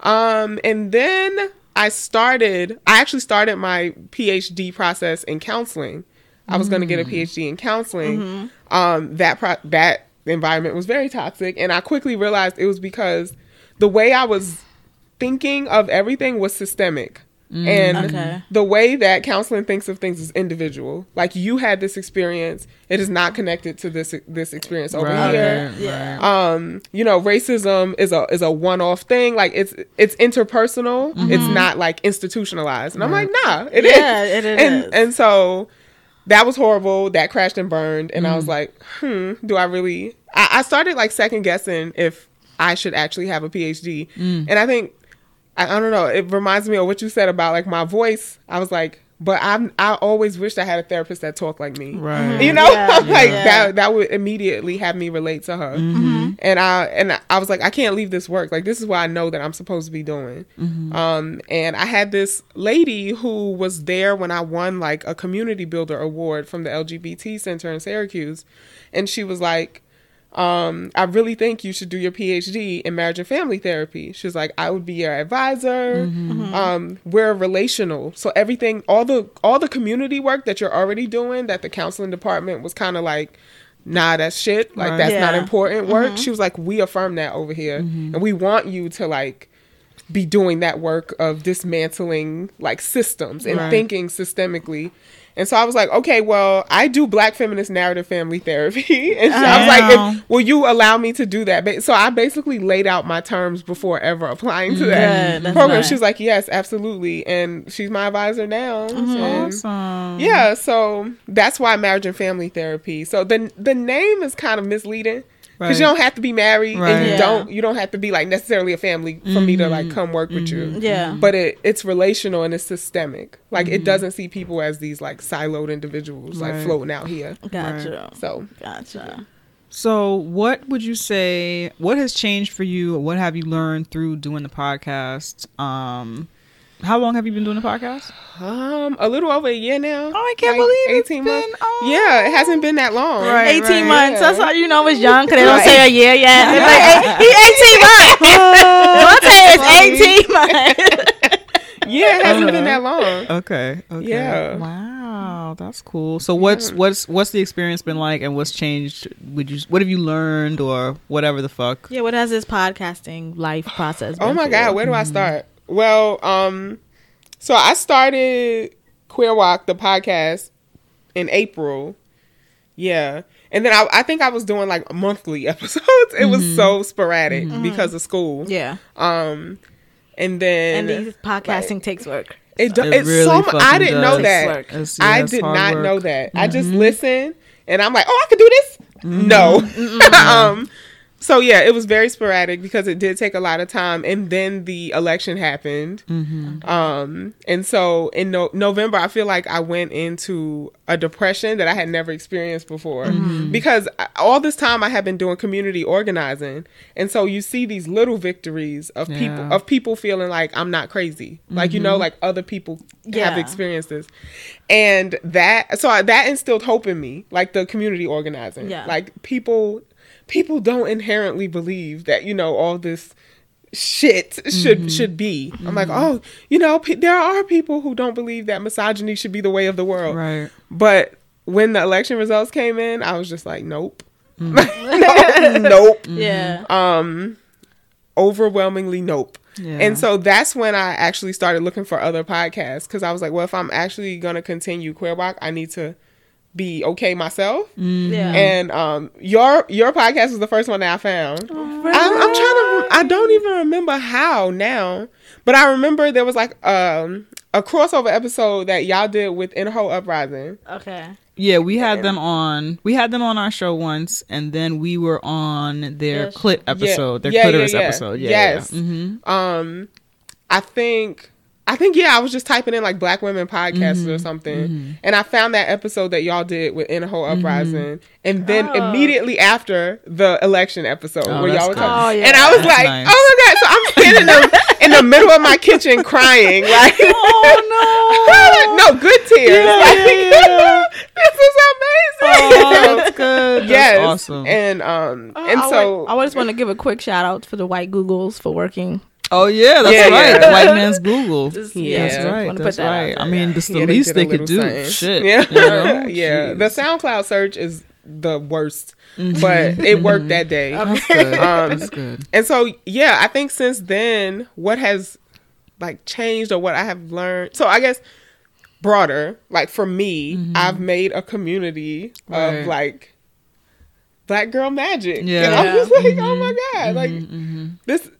Um, and then I started. I actually started my PhD process in counseling. I was going to get a PhD in counseling. Um, that pro- that environment was very toxic, and I quickly realized it was because the way I was thinking of everything was systemic. And Okay. the way that counseling thinks of things is individual. Like you had this experience, it is not connected to this this experience over Right, here. right, Yeah. right. Um, you know, racism is a is a one off thing. Like it's it's interpersonal. It's not like institutionalized. And I'm like, nah, it is. Yeah, it and is. and so that was horrible. That crashed and burned. And I was like, hmm, do I really? I, I started like second guessing if I should actually have a PhD. And I think I, I don't know. It reminds me of what you said about like my voice. I was like, but I'm I always wished I had a therapist that talked like me. Right. You know, Yeah, like yeah. that that would immediately have me relate to her. Mm-hmm. Mm-hmm. And I and I was like, I can't leave this work. Like this is what I know that I'm supposed to be doing. Mm-hmm. Um, and I had this lady who was there when I won like a community builder award from the LGBT Center in Syracuse, and she was like, um, I really think you should do your PhD in marriage and family therapy. She was like, I would be your advisor. Um, we're relational, so everything, all the all the community work that you're already doing, that the counseling department was kind of like, nah, that's shit. Like Right. that's not important work. She was like, we affirm that over here, and we want you to like be doing that work of dismantling like systems and Right. thinking systemically. And so I was like, okay, well, I do black feminist narrative family therapy. and so I was like, will you allow me to do that? So I basically laid out my terms before ever applying to that program. nice. She was like, yes, absolutely. And she's my advisor now. Mm-hmm. And- Awesome. yeah, so that's why marriage and family therapy. So the the name is kind of misleading because you don't have to be married Right. and you Yeah. don't you don't have to be like necessarily a family for me to like mm-hmm. come work with you. Mm-hmm. Yeah. Mm-hmm. But it it's relational and it's systemic. Like it doesn't see people as these like siloed individuals like floating out here. Gotcha. So Gotcha. So, what would you say? What has changed for you? Or what have you learned through doing the podcast? Um, how long have you been doing the podcast? um a little over a year now. Oh, I can't believe it's eighteen been- months. oh. Yeah, it hasn't been that long. Right. 18 months. yeah. That's how you know it's young because they don't say a year yet. They're like, "Hey, he's 18 months. Don't say it's 18 months. Yeah, it hasn't been that long. Okay. Okay. Yeah. Wow, that's cool. So, what's what's what's the experience been like, and what's changed? Would you what have you learned, or whatever the fuck? yeah, what has this podcasting life process been Oh my for god, where do I start? Well, um, so I started Queer Walk the podcast in April. Yeah. And then I, I think I was doing like monthly episodes. It was so sporadic because of school. Yeah. Um, and then And these podcasting takes work. it, do, It it's really so mu- I didn't know that. It's- yeah, I did not work. know that. I just listen and I'm like, oh, I could do this. No. um. So yeah, it was very sporadic because it did take a lot of time, and then the election happened. Mm-hmm. Um. And so in no- November, I feel like I went into a depression that I had never experienced before mm-hmm. because I- all this time I had been doing community organizing, and so you see these little victories of people of people feeling like I'm not crazy, like you know, mm-hmm. like other people have Yeah. experienced this, and that so I, that instilled hope in me, like the community organizing, Yeah. like people people don't inherently believe that you know all this shit should mm-hmm. should be. I'm like, mm-hmm. oh, you know, pe- there are people who don't believe that misogyny should be the way of the world. Right. But when the election results came in, I was just like, nope, mm. nope, Yeah. Mm-hmm. um, overwhelmingly nope. Yeah. And so that's when I actually started looking for other podcasts because I was like, well, if I'm actually gonna continue Queer Walk, I need to be okay myself. Yeah. And um, your your podcast was the first one that I found. Oh, I'm, I'm trying to. I don't even remember how now, but I remember there was like um a crossover episode that y'all did with Inner Hoe Uprising. okay. Yeah, we had them on. We had them on our show once, and then we were on their Yes. clit episode, their Yeah, yeah, clitoris yeah. episode. Yeah, Yes. yeah. hmm Um, I think. I think yeah, I was just typing in like black women podcasts Mm-hmm. or something, and I found that episode that y'all did with Inner Hoe Uprising, and then Oh. immediately after the election episode Oh, where y'all were good. talking, Oh, yeah. and I was That's like, nice. oh my god! So I'm standing in the, in the middle of my kitchen crying, like, Oh no, no good tears. like, this is amazing. Oh, that's good. That's yes, awesome. and um, Uh, and I so would- I just want to give a quick shout out for the white Googles for working. Oh yeah, that's Yeah, right. yeah. White man's Google. Just- Yeah. That's right. That's that right. I mean, yeah. this the Yeah, they least they could do. something. Shit. Yeah, you know? yeah. The SoundCloud search is the worst, but it worked that day. That's good. Um, That's good. And so, yeah, I think since then, what has like changed or what I have learned. So I guess broader, like for me, I've made a community Mm-hmm. Right. of like black girl magic. Yeah. And I was Yeah. like, oh my god, like Mm-hmm. this.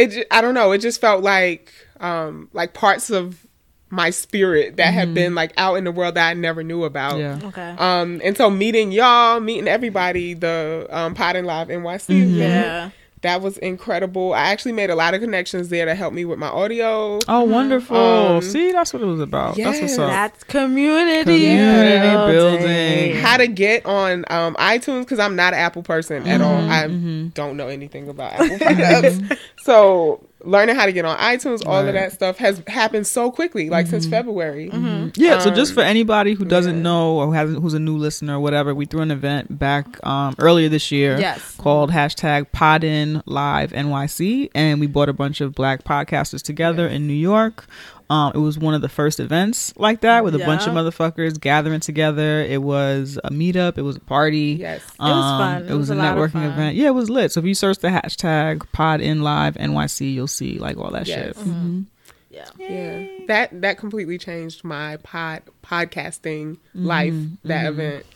It. I don't know. It just felt like, um, like parts of my spirit that have been like out in the world that I never knew about. Mm-hmm. Yeah. Okay. Um, and so meeting y'all, meeting everybody, the um, Pod and Live NYC, Mm-hmm. yeah. That was incredible. I actually made a lot of connections there to help me with my audio. Oh, wonderful. Um, See, that's what it was about. That's what's up. That's community. Community building. building. How to get on um, iTunes because I'm not an Apple person at all. I Mm-hmm. don't know anything about Apple products. so learning how to get on iTunes, all of that stuff has happened so quickly, like since Mm-hmm. February. Yeah, so Um, just for anybody who doesn't know or who hasn't, who's a new listener or whatever, we threw an event back um, earlier this year Yes. called hashtag Podin Live NYC, and we brought a bunch of black podcasters together in New York. Um, it was one of the first events like that with a bunch of motherfuckers gathering together. It was a meetup. It was a party. Yes. It was Um, fun. It, It was, was a a lot of networking event. Yeah, it was lit. So if you search the hashtag Pod in Live NYC, you'll see like all that Yes. shit. Mhm. Yeah. Yeah, that that completely changed my pod podcasting life. That event.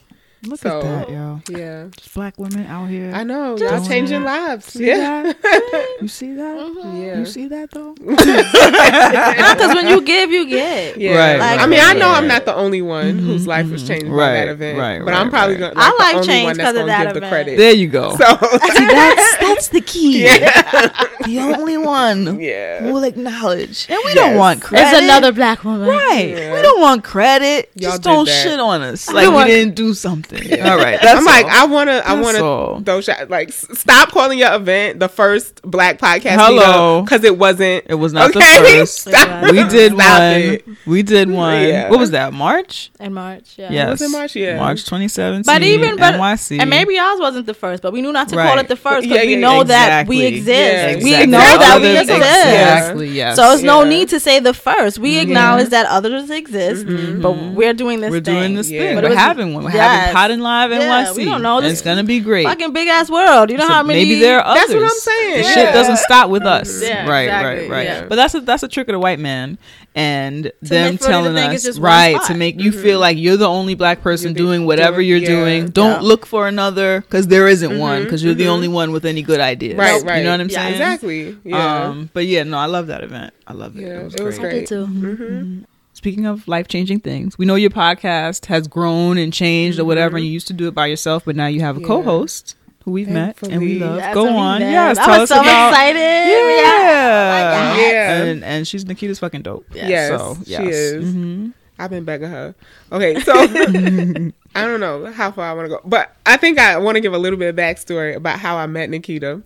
Look So, at that, yo. Yeah, Just black women out here. I know Just- y'all changing lives. See Yeah, that? You see that? Mm-hmm. yeah. You see that though? Because when you give, you get. Yeah, Right, Like- I mean, I know right. I'm not the only one whose mm-hmm. life was changed by that event, right, but I'm probably right. gonna. I Like, like the change one that's 'cause of gonna that give the event. credit. There you go. So that's that's the key. yeah, The only one yeah. who will acknowledge. And we Yes. don't want credit. It's another black woman. Right. Yeah. We don't want credit. Y'all Just don't shit on us. Like we didn't do something. All right. That's I'm like. I wanna, I wanna all. those shots. Like, s- stop calling your event the first Black podcast Hello. because it wasn't. It was not the Okay? first. Stop. we did Stop one. it. We did one. Yeah. What was that? March? In March. Yeah. Yes. was it March? Yeah. March 2017. But even but NYC. and maybe ours wasn't the first, but we knew not to call it the first because Yeah, we yeah, know that we exist. Yeah, We exactly. know that we exist. Exactly. Yes. So it's no need to say the first. We acknowledge that others exist, mm-hmm. but we're doing this. We're thing. doing this Yeah. thing. But We're was- having one. We're Yes. having Pot and Live Yeah, NYC. we don't know. And This it's gonna be great. Fucking big ass world. You know So how many? maybe there are others. That's what I'm saying. The Yeah. shit doesn't stop with us. Yeah, right, exactly, right, right. yeah. But that's a that's a trick of the white man and them make you to telling us right to make you feel like you're the only black person Mm-hmm. You're the- doing whatever doing- you're yeah. doing. Don't Yeah. look for another because there isn't one because you're the only one with any good ideas. Right, right. You know what I'm saying? Exactly. Yeah. Um, but yeah, no, I love that event. I love it. Yeah, it was it was great. Too. Mm-hmm. Speaking of life changing things, we know your podcast has grown and changed or whatever, and you used to do it by yourself, but now you have a Mm-hmm. Yeah. co-host who we've met and we love. That's Go on, did. yes, I tell was us so about. excited. Yeah, Yeah. and and she's Nikita's fucking dope. Yes, so, she yes. is. Mhm. I've been begging her. Okay, so I don't know how far I want to go, but I think I want to give a little bit of backstory about how I met Nikita.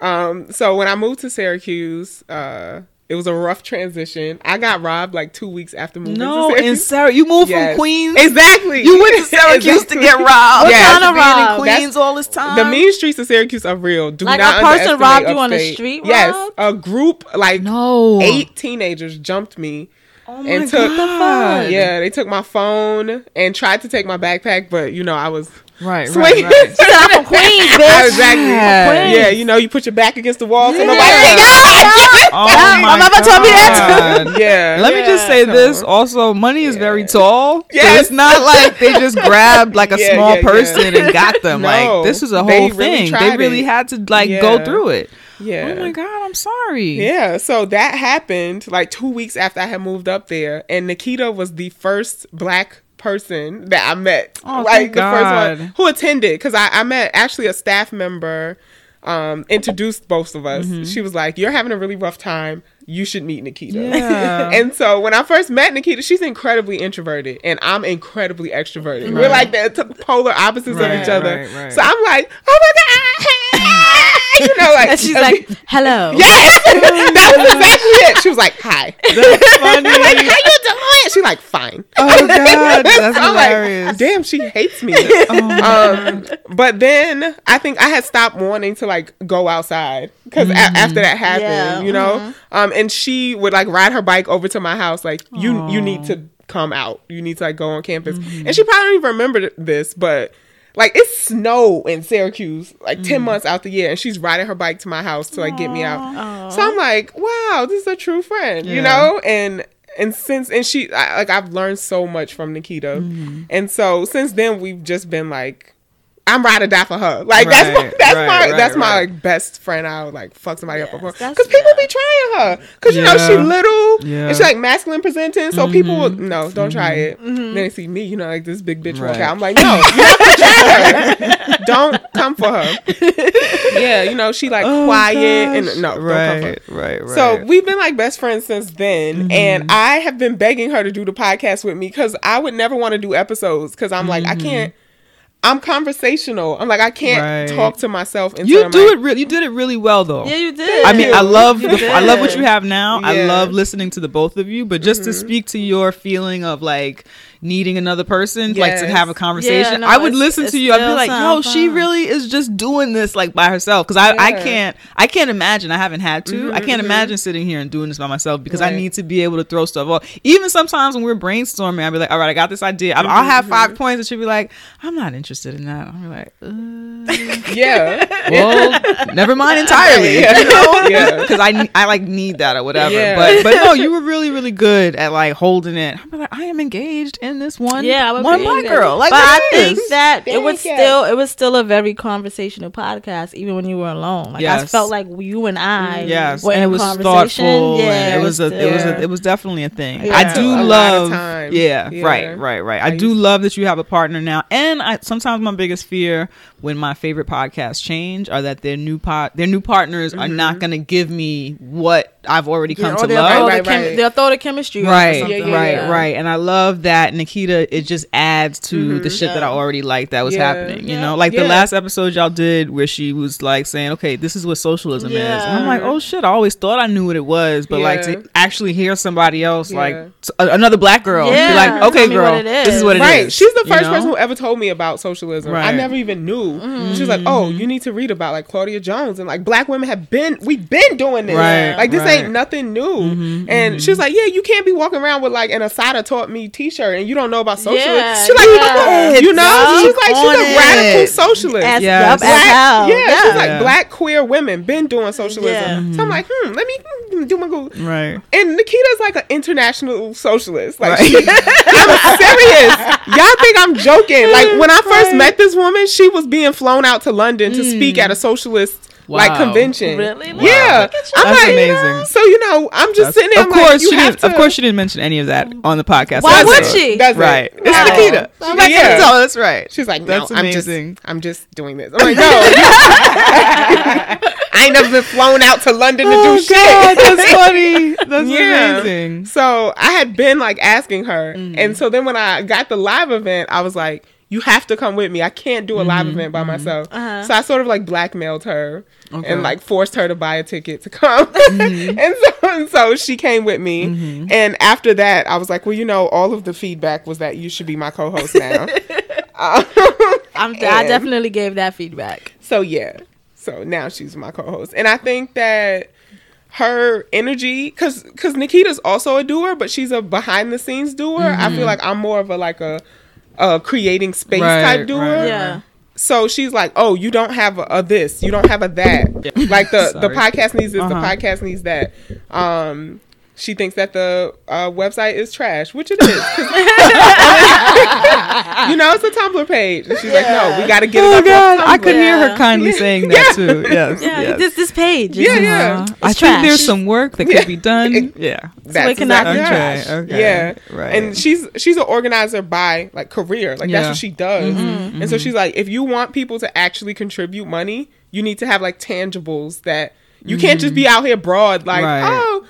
Um, so when I moved to Syracuse, uh, it was a rough transition. I got robbed like two weeks after moving No, to in Syracuse. Sarah, you moved Yes. from Queens. Exactly. You went to Syracuse to get robbed. What Yes. kind of in? Queens That's- all this time. The mean streets of Syracuse are real. Do Like not a person robbed you on the upstate. street Yes, robbed? a group like no eight teenagers jumped me Oh my and took God. yeah they took my phone and tried to take my backpack but you know i was Right, swinging. right, right. I'm from Queens, bitch. exactly. Yeah. Queens. Yeah, you know, you put your back against the wall so Yeah. nobody can Oh, oh My my mama told me that God. Yeah. Let me just say So- this. Also, money is very tall. So it's not like they just grabbed like a Yeah, small yeah, yeah. person and got them. No. like this is a They whole really thing. They really it. had to like go through it. Yeah. Oh my god, I'm sorry. Yeah, so that happened like two weeks after I had moved up there, and Nikita was the first black person that I met, Oh, like the first one who attended, because I, I met actually a staff member um introduced both of us. She was like, "You're having a really rough time. You should meet Nikita." Yeah. and so when I first met Nikita, she's incredibly introverted, and I'm incredibly extroverted. We're like the polar opposites Right, of each other. right, right. So I'm like, "Oh my god!" you know, like And she's uh, like, hello. Yes, that was mm. exactly it. She was like, "Hi." That's funny. I'm like, "How you doing?" She's like, "Fine." oh god, that's I'm hilarious. like, "Damn, she hates me." Oh, um, but then I think I had stopped wanting to like go outside because mm-hmm. after that happened, Yeah, you know. Mm-hmm. Um, and she would like ride her bike over to my house, like, "You you need to come out. You need to like go on campus." And mm-hmm. she probably don't even remember this, but. Like it's snow in Syracuse, like ten months out the year, and she's riding her bike to my house to like get me out. So I'm like, wow, this is a true friend, you know? And and since and she I, like I've learned so much from Nikita. Mm-hmm. And so since then we've just been like I'm ride or die for her. Like that's my that's right, my right, that's my like best friend. I would like fuck somebody up before that's because people good. be trying her because you know she little Yeah. and she like masculine presenting. So people will, no don't try it. Mm-hmm. Then they see me, you know, like this big bitch walk Right. out. I'm like no, you have to try her. don't come for her. yeah, you know she like Oh, quiet gosh. and no, don't come for her. right, right, right. So we've been like best friends since then, Mm-hmm. and I have been begging her to do the podcast with me because I would never want to do episodes because I'm like I can't. I'm conversational. I'm like I can't Mm-hmm. Right. talk to myself. Instead you do my- it really. You did it really well, though. Yeah, you did. I mean, I love the, I love what you have now. I Yeah. Mm-hmm. love listening to the both of you, but just to speak to your feeling of like needing another person, like to have a conversation, Yeah, no, I would listen to you. I'd be like, yo, sound she really is just doing this like by herself. Because I, I can't, I can't imagine. I haven't had to. I can't mhm. imagine sitting here and doing this by myself because I need to be able to throw stuff off. Even sometimes when we're brainstorming, I'd be like, all right, I got this idea. I- I'll have five points, and she'd be like, I'm not interested in that. I'm like, uh, yeah, well, never mind entirely. Yeah. You know, Yeah. because I I like need that or whatever. Yeah. But but no, you were really really good at like holding it. I'm like I am engaged in this one. Yeah, I one be black in girl. Like, but I what is think this? that it was Thank you. still it was still a very conversational podcast, even when you were alone. Like I felt like you and I, mm-hmm. Yes, were and in it was conversation. thoughtful. Yeah, and it was a it was a it was definitely a thing. Yeah. I do A love. Yeah, Yeah. right, right, right. I, I do love that you have a partner now. And I sometimes my biggest fear when my favorite podcasts change are that their new pot their new partners are not mm-hmm. going to give me what I've already come or to they'll love. throw Right, the right, chem- right. They'll throw the chemistry, off or right Yeah, yeah, right yeah. right and i love that nikita it just adds to mm-hmm. the shit that i already liked that was Yeah. happening you Yeah. know like the last episode y'all did where she was like saying okay this is what socialism is and i'm like oh shit i always thought i knew what it was but like to actually hear somebody else like Yeah. s- a- another black girl Yeah. be like okay me girl what it this is is. what it is. right. She's the you first know? person who ever told me about socialism. I never even knew. Mm-hmm. She was like, "Oh, you need to read about like Claudia Jones and like black women have been we've been doing this. Right, Like this right. Mm-hmm, ain't nothing new." and she was like, "Yeah, you can't be walking around with like an Assata taught me T-shirt and you don't know about socialism." Yeah, she's like, yeah. "You know?" Keep She's like, "She's a radical it. socialist." As, Yes. yup, as Black, hell. yeah, she's like Yeah. black queer women been doing socialism. Yeah. So I'm like, hmm, let me hmm, do my Google. right And Nikita's like an international socialist. Like, Right. she- I'm serious. Y'all think I'm joking? Like when I first met this woman, she was being flown out to London to speak at a mm. socialist like convention. Really? Wow. Yeah. Look at I'm That's like, amazing. So you know, I'm just sitting there. of I'm course like, you she didn't of course she didn't mention any of that on the podcast Why would episode. she? Doesn't. right it's No. nikita She's I'm like, like, yeah. no, that's right She's like, no, That's I'm just. I'm just doing this. I'm like, no, I ain't never been flown out to London to oh do shit. god that's funny that's Yeah. amazing So I had been like asking her, Mm-hmm. and so then when I got the live event, I was like, "You have to come with me. I can't do a live Mm-hmm. event by myself." Uh-huh. So I sort of like blackmailed her Okay. and like forced her to buy a ticket to come, Mm-hmm. and, so, and so she came with me. And after that, I was like, "Well, you know, all of the feedback was that you should be my co-host now." Um, I'm, I definitely gave that feedback. so yeah. So now she's my co-host, and I think that her energy, because because Nikita's also a doer, but she's a behind the scenes doer. I feel like I'm more of a like a, a creating space Right, type doer. right, Yeah. so she's like, "Oh, you don't have a, a this, you don't have a that. Like the the podcast needs this, Uh-huh. the podcast needs that." Um, she thinks that the uh, website is trash, which it is. you know, it's a Tumblr page, and she's like, "No, we got to get it Oh up God, I Tumblr." could hear her kindly saying that too. Yes, Yeah, yes. this this page. Yeah, is- yeah. Uh, It's I think there's some work that could Yeah. be done. Yeah. That's it cannot exactly be trash. Okay, Yeah, right. And she's she's an organizer by like career, like Yeah. that's what she does. Mm-hmm. And so she's like, if you want people to actually contribute money, you need to have like tangibles that you can't just be out here broad, like Mm-hmm. Right. oh.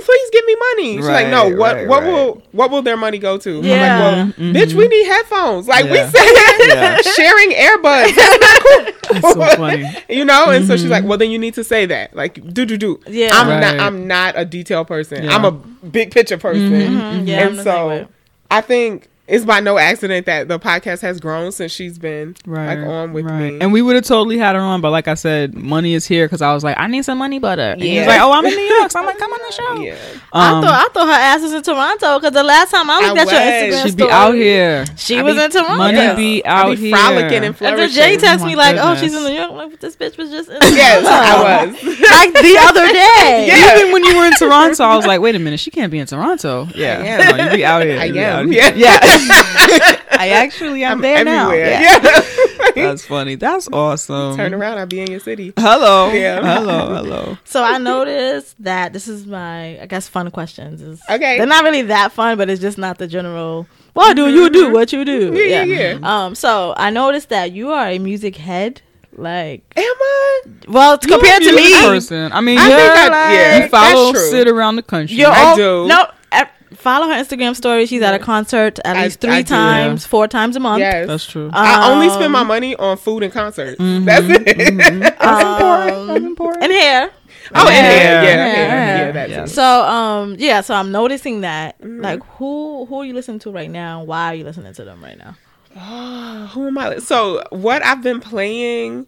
Please give me money. She's like, no. What right, what right. will what will their money go to? I'm Yeah. like, well, bitch, we need headphones. Like Mm-hmm. Yeah. we said, Yeah. sharing earbuds. That's not cool. That's so funny. you know. And so she's like, well, then you need to say that, like, do do do. Yeah. I'm Right. not. I'm not a detail person. Yeah. I'm a big picture person. Mhm, yeah, I'm and the same so. I think it's by no accident that the podcast has grown since she's been Right. like on with right. me. And we would have totally had her on, but like I said, money is here because I was like, I need some money butter. And he was like, Oh, I'm in New York, so I'm like, come on the show. yeah, I Um, thought I thought her ass was in Toronto because the last time I looked I at your. Instagram she'd be story, out here. She I was be- in Toronto. Money Yes. be I out be here. frolicking and and then Jay texts Oh me my like, "Oh, she's goodness. in New York." I'm like, this bitch was just in yes, Toronto. I was. like the other day. Yeah. Even when you were in Toronto, I was like, wait a minute, she can't be in Toronto. Yeah. am. No, you be out here. I am. out here. Yeah. I actually am I'm there now. everywhere. Yeah. Yeah. That's funny. That's awesome. Turn around, I'll be in your city. Hello. Yeah. Hello. Hello. So I noticed that this is my, I guess, fun questions. Is Okay. they're not really that fun, but it's just not the general. What do you do? What you do? Yeah, yeah, Um. So I noticed that you are a music head. Like, Am I? well, You're compared to me, person. I mean, I you're think I- like, yeah, you follow that's sit around the country. you're I all, do. No, follow her Instagram story. She's at a concert at I- least I three do. times, four times a month. Yes. That's true. I only Um, spend my money on food and concerts. That's it. Um, That's important. and hair. oh, and Yeah. hair. Yeah, Yeah. hair. Yeah, that's Yeah. it. So um yeah, so I'm noticing that Mm-hmm. like who who are you listening to right now? Why are you listening to them right now? who am I? So what I've been playing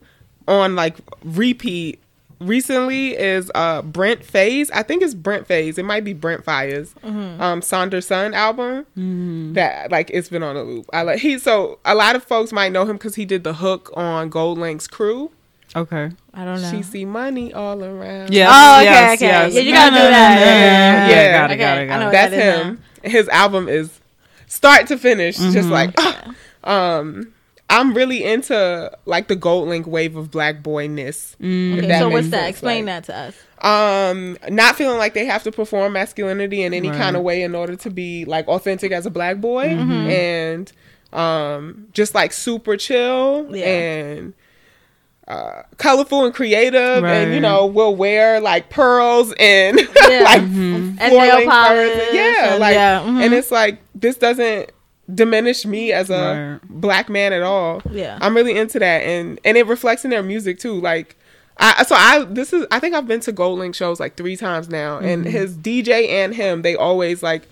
on like repeat recently is uh Brent Faze. I think it's Brent Faze. It might be Brent Fires. Um Sonder Son album. That like it's been on a loop. I like he so a lot of folks might know him because he did the hook on GoldLink's crew. Okay. I don't know. She see money all around. Yeah. Oh, okay, yes, okay. yes. Yeah, you gotta do that. Yeah, Yeah, yeah. Got it, got it, got I know it. That's that is him. His album is start to finish, just Mm-hmm. like ah. Um I'm really into like the GoldLink wave of black boyness. Mm. Okay, so what's that? sense, Explain like- that to us. um not feeling like they have to perform masculinity in any Right. kind of way in order to be like authentic as a black boy Mm-hmm. and um just like super chill Yeah. and uh colorful and creative and you Right. know will wear like pearls and Yeah. like And nail polish and- yeah and- like yeah, mhm. and it's like this doesn't diminish me as a Right. black man at all Yeah. i'm really into that and and it reflects in their music too like I, so I this is I think I've been to GoldLink shows like three times now, and Mm-hmm. his DJ and him they always like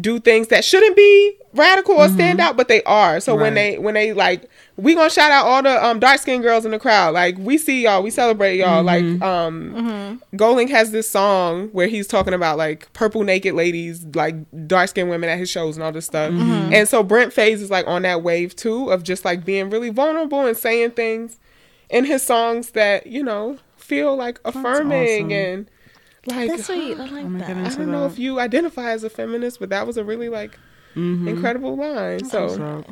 do things that shouldn't be radical or stand out, but they are. So when Mm-hmm. They when they like we gonna shout out all the um dark skinned girls in the crowd. Like we see y'all, we celebrate y'all. Mm-hmm. Like um GoldLink has this song where he's talking about like purple naked ladies, like dark skinned women at his shows and all this stuff. Mm-hmm. And so Brent Faze is like on that wave too of just like being really vulnerable and saying things in his songs that, you know, feel like affirming awesome. and like That's sweet. I like that. I don't know that. if you identify as a feminist, but that was a really like Mm-hmm. incredible line. So So,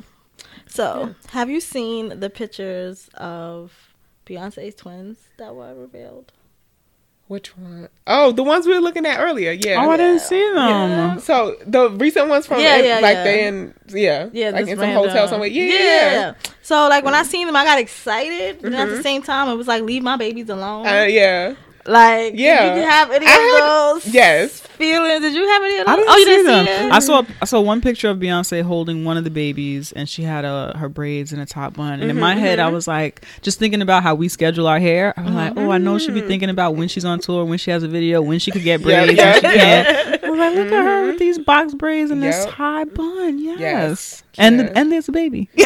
So, have you seen the pictures of Beyonce's twins that were revealed? which one? Oh, the ones we were looking at earlier. Yeah. oh, I didn't see them. Yeah. So the recent ones from Yeah, in- yeah, like yeah. they in yeah Yeah, like in some random- hotel somewhere. Yeah, yeah. yeah. So, like when I seen them, I got excited, but at Mhm. the same time, it was like, leave my babies alone. Uh, yeah. Like, yeah. did you have any I of had- those? yes. feelings. Did you have any of those? I didn't oh, you see didn't them. see it. I saw I saw one picture of Beyonce holding one of the babies, and she had uh, her braids in a top bun. And in my mm-hmm, head, I mm-hmm. was like, just thinking about how we schedule our hair. I'm like, oh, I know she'll be mm-hmm. thinking about when she's on tour, when she has a video, when she could get braids, yeah, when she yeah. can't. I was like, look at her with these box braids and this high bun. Yes, Yes. and Yes. and there's a baby.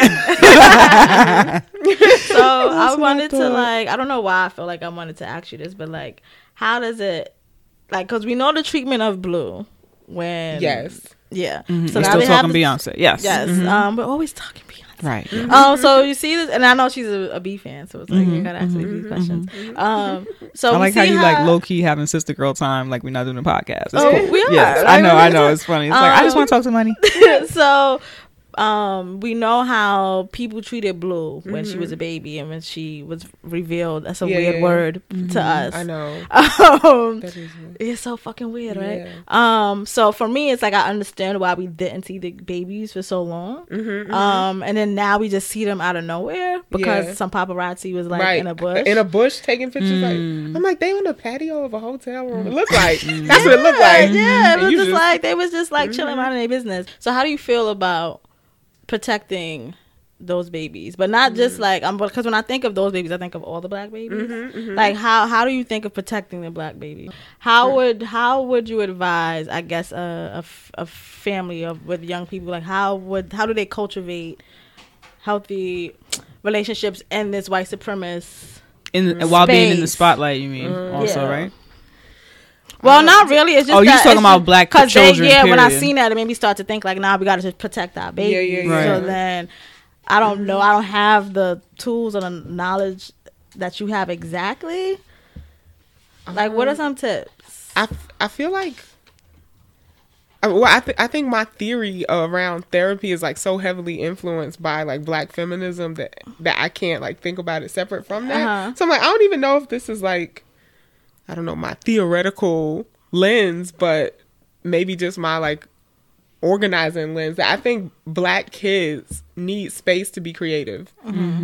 So I what I wanted to like I don't know why I feel like I wanted to ask you this, but like how does it like because we know the treatment of blue when Yes. yeah Mhm. so We're now still they have talking this- Beyonce. Yes, yes Mhm. um we're always talking Beyonce Right. Um, so you see this, and I know she's a, a B fan, so it's like you gotta ask the B questions. Um, so I we like how see you like low key having sister girl time, like we're not doing a podcast. It's Oh, cool. we are. Yes, Like, I know, I know. It's funny. It's like I just Um, want to talk to money. so um we know how people treated blue when she was a baby and when she was revealed that's a Yeah, weird yeah. word to us I know. um That is weird. it's so fucking weird right Yeah. um so for me it's like i understand why we didn't see the babies for so long Mm-hmm, um and then now we just see them out of nowhere because Yeah. some paparazzi was like right in a bush in a bush taking pictures. Mm. Like I'm like they on the patio of a hotel room. It looked like that's what it looked like. yeah, it was just, just- Mm-hmm. like they was just like chilling minding their business. So how do you feel about protecting those babies, but not just Mm-hmm. like um because when I think of those babies, I think of all the black babies. Like how how do you think of protecting the black baby? How would how would you advise? I guess a a family of with young people like how would how do they cultivate healthy relationships in this white supremacist In the, while being in the spotlight, you mean also Yeah. right? Well, not really. It's just Oh, you that talking about just- black 'cause they- children, yeah, when I seen that, it made me start to think like, nah, we got to just protect our babies. Yeah, yeah, yeah. So then, I don't know. I don't have the tools or the knowledge that you have exactly. Like, what are some tips? I, I feel like well, I, th- I think my theory around therapy is like so heavily influenced by like black feminism that that I can't like think about it separate from that. Uh-huh. So I'm like I don't even know if this is like I don't know my theoretical lens, but maybe just my like organizing lens. I think black kids need space to be creative,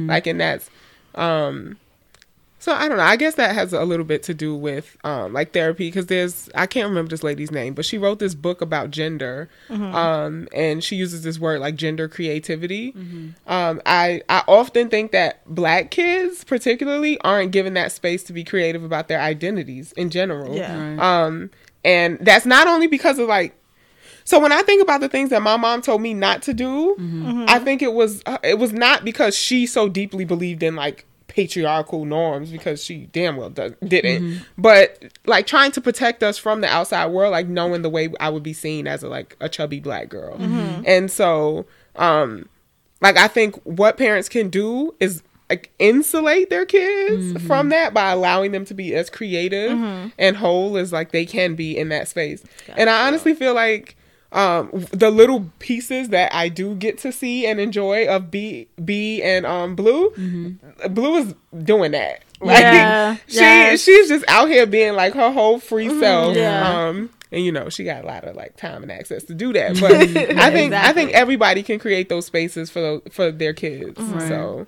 like and that's um so I don't know. I guess that has a little bit to do with um, like therapy because there's I can't remember this lady's name, but she wrote this book about gender, um, and she uses this word like gender creativity. Um, I I often think that black kids particularly aren't given that space to be creative about their identities in general. Yeah. Um, and that's not only because of like. So when I think about the things that my mom told me not to do, I think it was uh, it was not because she so deeply believed in like patriarchal norms because she damn well does, didn't. Mm-hmm. But like trying to protect us from the outside world like knowing the way i would be seen as a like a chubby black girl. Mm-hmm. Mm-hmm. And so um like i think what parents can do is like insulate their kids from that by allowing them to be as creative and whole as like they can be in that space. And i honestly feel like um the little pieces that I do get to see and enjoy of B B and um Blue Blue is doing that. Like Yeah, she yes. she's just out here being like her whole free self. Yeah. Um and you know, she got a lot of like time and access to do that. But I think I think everybody can create those spaces for those, for their kids. So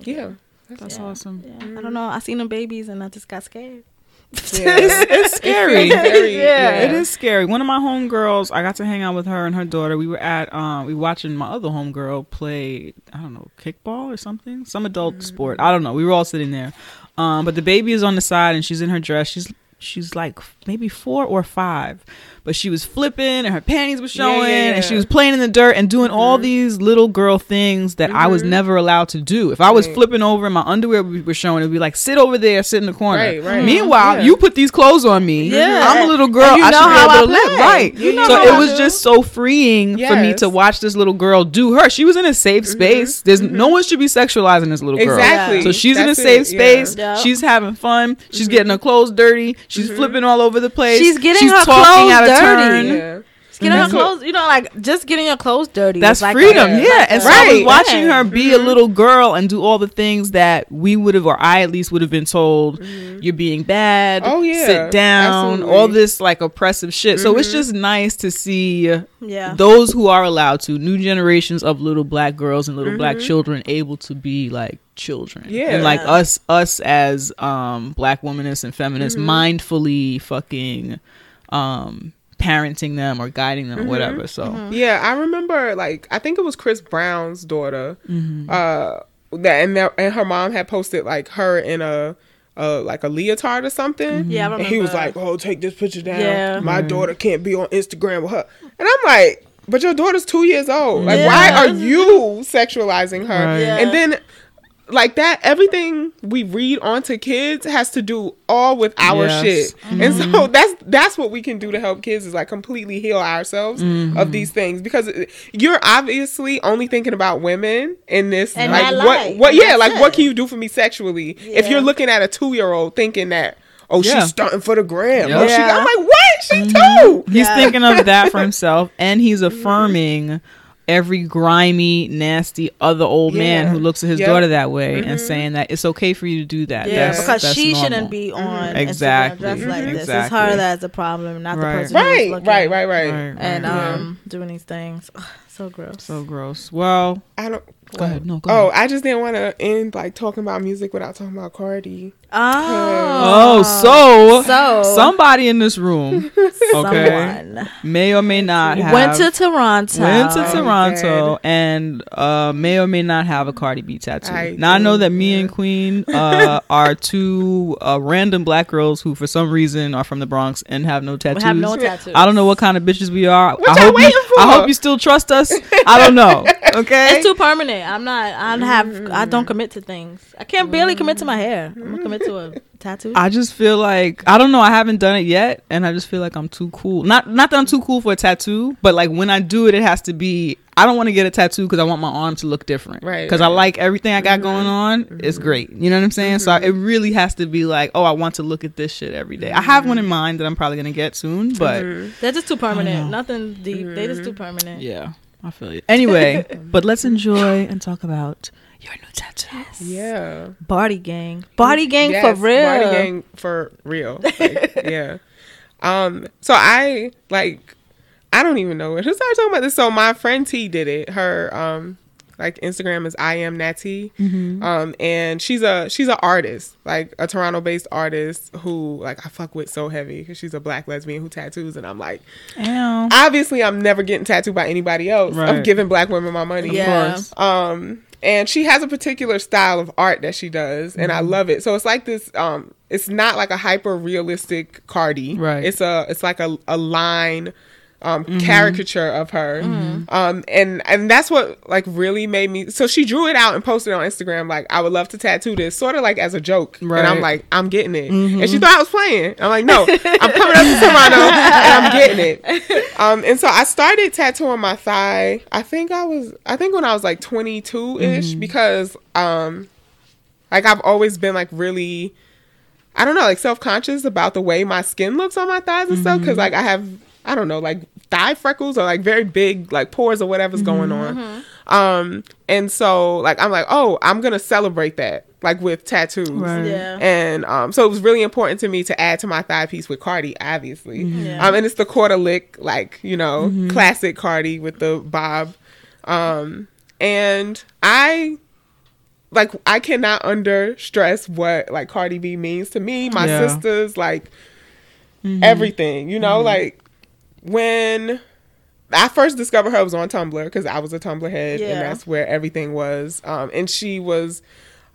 yeah. That's awesome. I don't know. I seen them babies and I just got scared. It's scary. Very, Yeah. It is scary. One of my homegirls, I got to hang out with her and her daughter. We were at, um, we were watching my other homegirl play, I don't know, kickball or something, some adult sport. I don't know. We were all sitting there, um, but the baby is on the side and she's in her dress. She's she's like maybe four or five, but she was flipping and her panties were showing yeah, and she was playing in the dirt and doing all mm-hmm. these little girl things that I was mm-hmm. never allowed to do. If I was Right. flipping over and my underwear were showing, it would be like sit over there, sit in the corner. Right, right. Meanwhile, Yeah. you put these clothes on me. Yeah. I'm a little girl. And you I know should how be I able to live. play. Right. You know so it was just so freeing for me to watch this little girl do her. She was in a safe mm-hmm. space. There's no one should be sexualizing this little girl. Exactly. So she's in a safe it, space. Yeah. She's having fun. She's getting her clothes dirty. She's flipping all over the place. She's getting she's her clothes out of dirty. Yeah. Getting her clothes, you know, like just getting your clothes dirty. That's like freedom, a- yeah. like And so I was Right. watching her be Mm-hmm. a little girl and do all the things that we would have, or I at least would have been told, you're being bad. Oh, yeah. sit down. Absolutely. All this like oppressive shit. So it's just nice to see Yeah. those who are allowed to, new generations of little black girls and little black children, able to be like children. Yeah. and like us, us as um black womanists and feminists, mindfully fucking um parenting them or guiding them, or whatever. So. Yeah, I remember like I think it was Chris Brown's daughter. Mm-hmm. Uh that and that, and her mom had posted like her in a uh, like a leotard or something. Yeah, I And he was like, "Oh, take this picture down. Yeah. My daughter can't be on Instagram with her." And I'm like, "But your daughter's 2 years old. Like Yeah. why are you sexualizing her?" Right. Yeah. And then like that everything we read onto kids has to do all with our Yes. shit and so mm-hmm. that's that's what we can do to help kids is like completely heal ourselves of mm-hmm. these things because you're obviously only thinking about women in this And like what what yeah that's like it. what can you do for me sexually if you're looking at a two-year-old thinking that oh Yeah. she's starting for the gram Yeah. oh, she, i'm like what she mm-hmm. too He's Yeah. thinking of that for himself, and he's affirming every grimy, nasty other old man who looks at his Yep. daughter that way and saying that it's okay for you to do that. Yeah, That's- because that's she normal. shouldn't be on Exactly. Instagram dressed like this. It's Exactly. her that's the problem, not Right. the person right looking right right right Right, and right. um doing these things. Ugh, so gross. so gross. Well, i don't go ahead. No, go Oh, ahead. I just didn't want to end like talking about music without talking about Cardi. Oh, Oh, so, so- somebody in this room, okay, someone may or may not have went to Toronto. went to Oh, Toronto God. and uh, may or may not have a Cardi B tattoo. I now I know that me yeah. and Queen uh, are two uh, random black girls who, for some reason, are from the Bronx and have no tattoos. We have no tattoos. I don't know what kind of bitches we are. What I y'all hope you, waiting for? I hope you still trust us. I don't know. Okay. It's too permanent. I'm not. I have. I don't mm. commit to things. I can't barely commit to my mm. hair. I'm gonna mm. commit to a tattoo. I just feel like I don't know. I haven't done it yet, and I just feel like I'm too cool. Not not that I'm too cool for a tattoo, but like when I do it, it has to be. I don't want to get a tattoo because I want my arm to look different. Right, Because I like everything I got going mm-hmm. on. It's mm-hmm. great. You know what I'm saying? So I, it mm-hmm. really has to be like, oh, I want to look at this shit every day. I have one in mind that I'm probably gonna get soon, but They're just too permanent. Nothing deep. They just too permanent. yeah, I feel you. Anyway, but let's enjoy and talk about your new tattoos. Yeah. Body gang. Body gang Yes, for real. Body gang for real. Like, yeah. Um. So I like. I don't even know where to start talking about this. So my friend T did it. Her um like Instagram is I am Natty. Mm-hmm. Um and she's a she's an artist, like a Toronto based artist who like I fuck with so heavy because she's a black lesbian who tattoos and I'm like Ow. obviously I'm never getting tattooed by anybody else. Right. I'm giving black women my money. Yeah. course. Um, and she has a particular style of art that she does, and Mm-hmm. I love it. So it's like this. Um, it's not like a hyper realistic Cardi. Right. It's a. It's like a a line. Um, Mm-hmm. caricature of her, um, and and that's what like really made me. So she drew it out and posted it on Instagram. Like, I would love to tattoo this, sort of like as a joke. And Right. I'm like, I'm getting it. And she thought I was playing. I'm like, no, I'm coming up to Toronto and I'm getting it. Um, and so I started tattooing my thigh. I think I was, I think when I was like 22 ish, because um, like I've always been like really, I don't know, like self conscious about the way my skin looks on my thighs and stuff. Cause like I have, I don't know, like thigh freckles or like very big like pores or whatever's going on. Um, and so like I'm like, oh, I'm gonna celebrate that like with tattoos. Right. Yeah. And um, so it was really important to me to add to my thigh piece with Cardi, obviously. Yeah. Um, and it's the quarter lick, like you know, classic Cardi with the bob. Um, and I like I cannot under stress what like Cardi B means to me, my Yeah. sisters, like everything. You know, like when I first discovered her was on Tumblr because I was a Tumblr head, Yeah. and that's where everything was. Um, and she was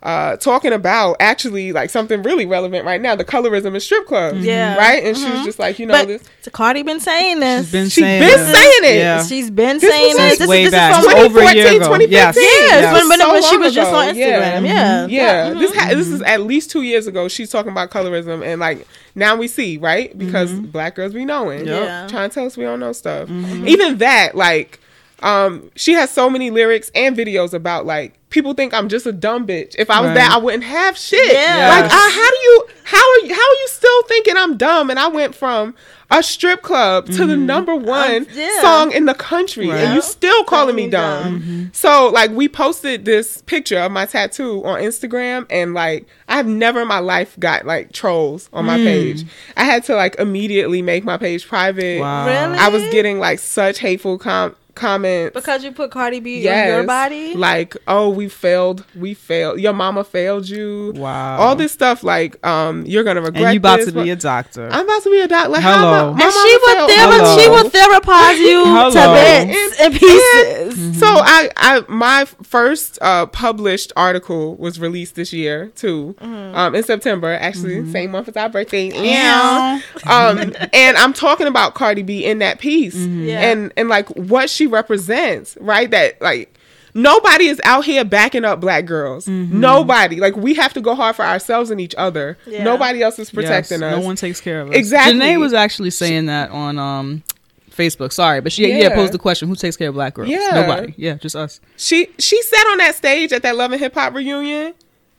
uh, talking about actually like something really relevant right now: the colorism in strip clubs. Yeah. right. And she was just like, you know, But this. Cardi been saying this. She's been She saying been this. saying it. Yeah. She's been This saying was this. This, way is, this back. is from Over a year 2014, ago. 2015. Yes. Yes, Yes. when, when, So when she long was just on Instagram. Yeah. Yeah. Yeah, this ha- this is at least two years ago. She's talking about colorism, and like now we see right because mm-hmm. black girls be knowing, Yep. Yeah. trying to tell us we don't know stuff. Mm-hmm. Even that, like, um, she has so many lyrics and videos about like people think I'm just a dumb bitch. If I was Right. that, I wouldn't have shit. Yeah. Like, uh, how do you how are you, how are you still thinking I'm dumb? And I went from a strip club to the number one yeah. song in the country, Right. and you still calling me me dumb. dumb. So like we posted this picture of my tattoo on Instagram and like I've never in my life got like trolls on my page. I had to like immediately make my page private. Wow. Really? I was getting like such hateful com- comments. Because you put Cardi B Yes. on your body. Like, oh, we failed. We failed. Your mama failed you. Wow. All this stuff like um you're going to regret and you about this, to be a doctor. I'm about to be a doctor. Like, Hello. How my, my and she will failed- thera- she will therapize you to bits and pieces. Mm-hmm. So I, I, my first uh, published article was released this year too, Mm-hmm. um, in September. Actually, same month as our birthday. Yeah. um, and I'm talking about Cardi B in that piece, Yeah. and and like what she represents, right? That like nobody is out here backing up black girls. Mm-hmm. Nobody. Like we have to go hard for ourselves and each other. Yeah. Nobody else is protecting Yes, us. No one takes care of us. Exactly. Janae was actually saying that on um Facebook. Sorry, but she yeah. Yeah. posed the question: Who takes care of black girls? Yeah. Nobody. Yeah, just us. she she sat on that stage at that Love and Hip Hop reunion,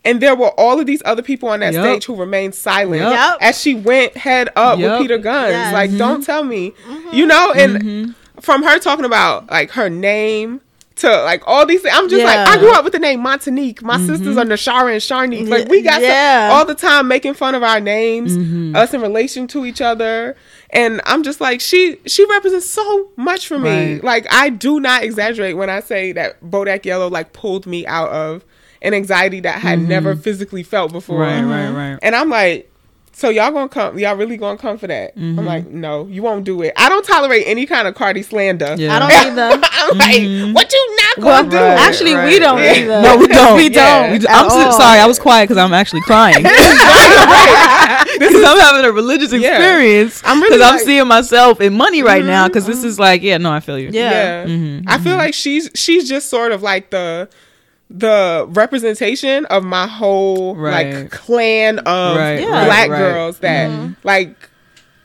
and there were all of these other people on that Yup. stage who remained silent Yup. Yup. as she went head up Yup. with Peter Gunz. Yes. Like, don't tell me, you know. And from her talking about like her name. To like all these things, I'm just like I grew up with the name Montanique. My mm-hmm. sisters are Nashara and Sharnique. Like we got Yeah. all the time making fun of our names, mm-hmm. us in relation to each other, and I'm just like she she represents so much for me. Right. Like I do not exaggerate when I say that Bodak Yellow like pulled me out of an anxiety that I had never mm-hmm. physically felt before. Right, right, right. And I'm like, so y'all gonna come? Y'all really gonna come for that? Mm-hmm. I'm like, no, you won't do it. I don't tolerate any kind of Cardi slander. Yeah. I don't either. I'm like, mm-hmm. what you not Well, gonna do? Right. actually, we don't right. either. No, we don't. we don't. We d- at I'm so, sorry. I was quiet because I'm actually crying. Because I'm having a religious Yeah. experience. I'm really because I'm seeing myself in money right now. Mm-hmm. Because this is like, yeah, no, I feel you. Yeah. Yeah. Mm-hmm. I feel like she's she's just sort of like the the representation of my whole Right. like clan of Right, Yeah. black right, right. girls that mm-hmm. like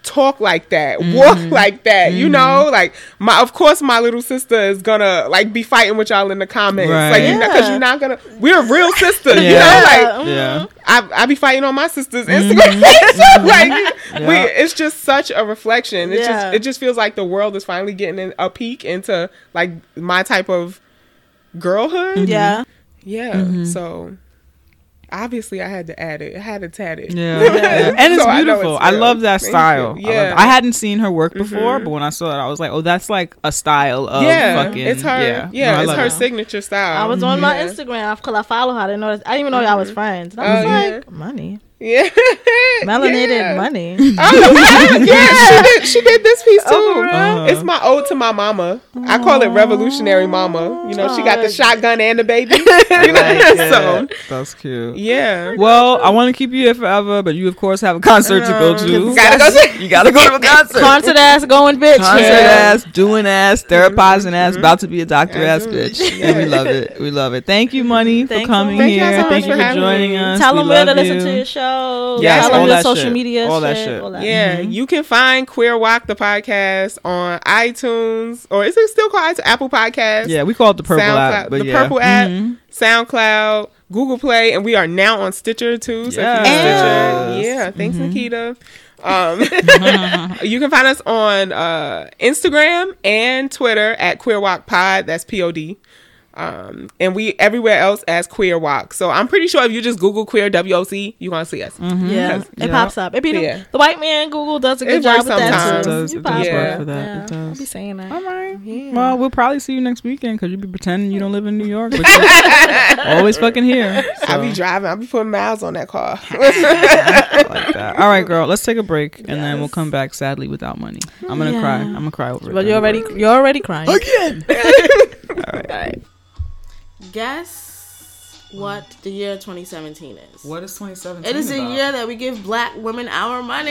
talk like that, mm-hmm. walk like that, you mm-hmm. know? Like my of course my little sister is gonna like be fighting with y'all in the comments. Right. Like you know, cause Yeah. you're not gonna we're real sisters, you know? Like Yeah. Yeah. I, I be fighting on my sister's Instagram. so like we, it's just such a reflection. It's Yeah. just it just feels like the world is finally getting a peek into like my type of girlhood. Mm-hmm. Yeah. Yeah. Mm-hmm. So obviously I had to add it. I had to tat it. Yeah. Yeah. and it's So I beautiful. it's I, love that style. you. I, love Yeah. I hadn't seen her work mm-hmm. before, but when I saw it, I was like, oh, that's like a style of yeah, fucking. it's her. Yeah, Yeah, No, it's her it. signature style. I was on my mm-hmm. Instagram because I follow her. I didn't know. I didn't even know y'all was friends. And I was Oh, yeah. like, money, Yeah, melanated Yeah. money. Oh, yeah, she did. She did this piece oh, too. Oh, for real? It's my ode to my mama. I call it revolutionary mama. You know, she got the shotgun and the baby. You know, so That's cute. yeah. Well, I want to keep you here forever, but you of course have a concert to go uh, to. Gotta go see- You gotta go to a concert. Concert ass going bitch. Concert Yeah. ass, doing ass, mm-hmm, therapizing ass, mm-hmm. about to be a doctor ass Absolutely. bitch. And we love it. We love it. Thank you, Money, for Thanks, coming Thank y'all here. so Thank you for for joining me. us. Tell We them where to listen you. to your show. Yes, Tell all them your that social shit. media All that shit. shit. All that. Yeah, you can find Queer WOC the podcast on iTunes or is it still called iTunes? Apple Podcast? Yeah, we call it the purple SoundCloud, app. But the yeah. Purple app, Mhm. SoundCloud, Google Play, and we are now on Stitcher too. So if Yes. Stitcher, yeah, thanks Mm-hmm. Nikita. Um, you can find us on uh, Instagram and Twitter at Queer WOC Pod. That's P O D. Um, and we everywhere else as Queer WOC. So I'm pretty sure if you just Google Queer W O C, you gonna see us. Yeah, Yes. it Yeah. pops up. It be the, Yeah. the white man Google does a good It job works with that too. It does. It does up. work for that. Yeah, It does. I'll be saying that. All right. Well, we'll probably see you next weekend because you be pretending you don't live in New York. But you're always fucking here. I'll be driving. I'll be putting miles on that car. like that. All right, girl. Let's take a break and then we'll come back sadly without money. I'm gonna Yeah. cry. I'm gonna cry over it. But you're already you're already crying. again. All right. Guess what the year 2017 is? What is 2017? It is a year that we give black women our money.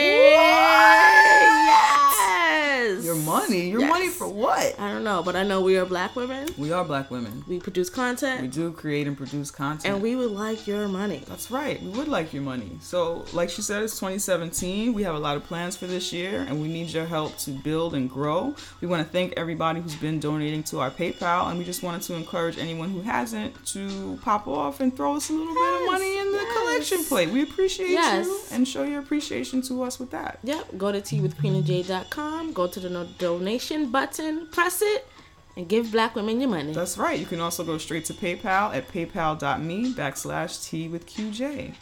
Yes. Your money. Your Yes. money for what? I don't know, but I know we are black women. We are black women. We produce content. We do create and produce content. and we would like your money. That's right. We would like your money. So, like she said, it's 2017. We have a lot of plans for this year, and we need your help to build and grow. We want to thank everybody who's been donating to our PayPal, and we just wanted to encourage anyone who hasn't to pop off and throw us a little bit of money in the yes. collection plate. We appreciate Yes. you and show your appreciation to us with that. Yep. Go to teawithqueenandj.com. Go to the no- donation button, press it, and give black women your money. That's right. You can also go straight to PayPal at paypal.me backslash T with QJ.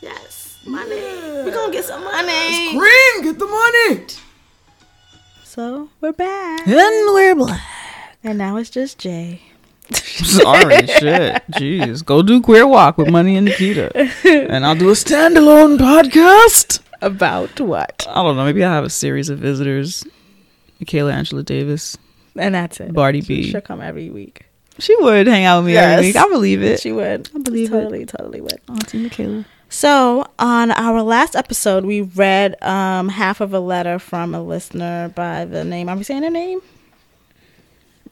yes, money. We're gonna get some money. Green, get the money! So we're back, And we're black. and now it's just Jay. Sorry, shit. Jeez. Go do Queer WOC with Money and Nikita. And I'll do a standalone podcast. About what? I don't know. Maybe I'll have a series of visitors. Michaela Angela Davis. And that's it. Barty She- B. She'll come every week. She would hang out with me Yes. every week. I believe it. She would. I believe it. totally, totally would. Auntie Michaela. So on our last episode, we read um, half of a letter from a listener by the name. Are we saying her name?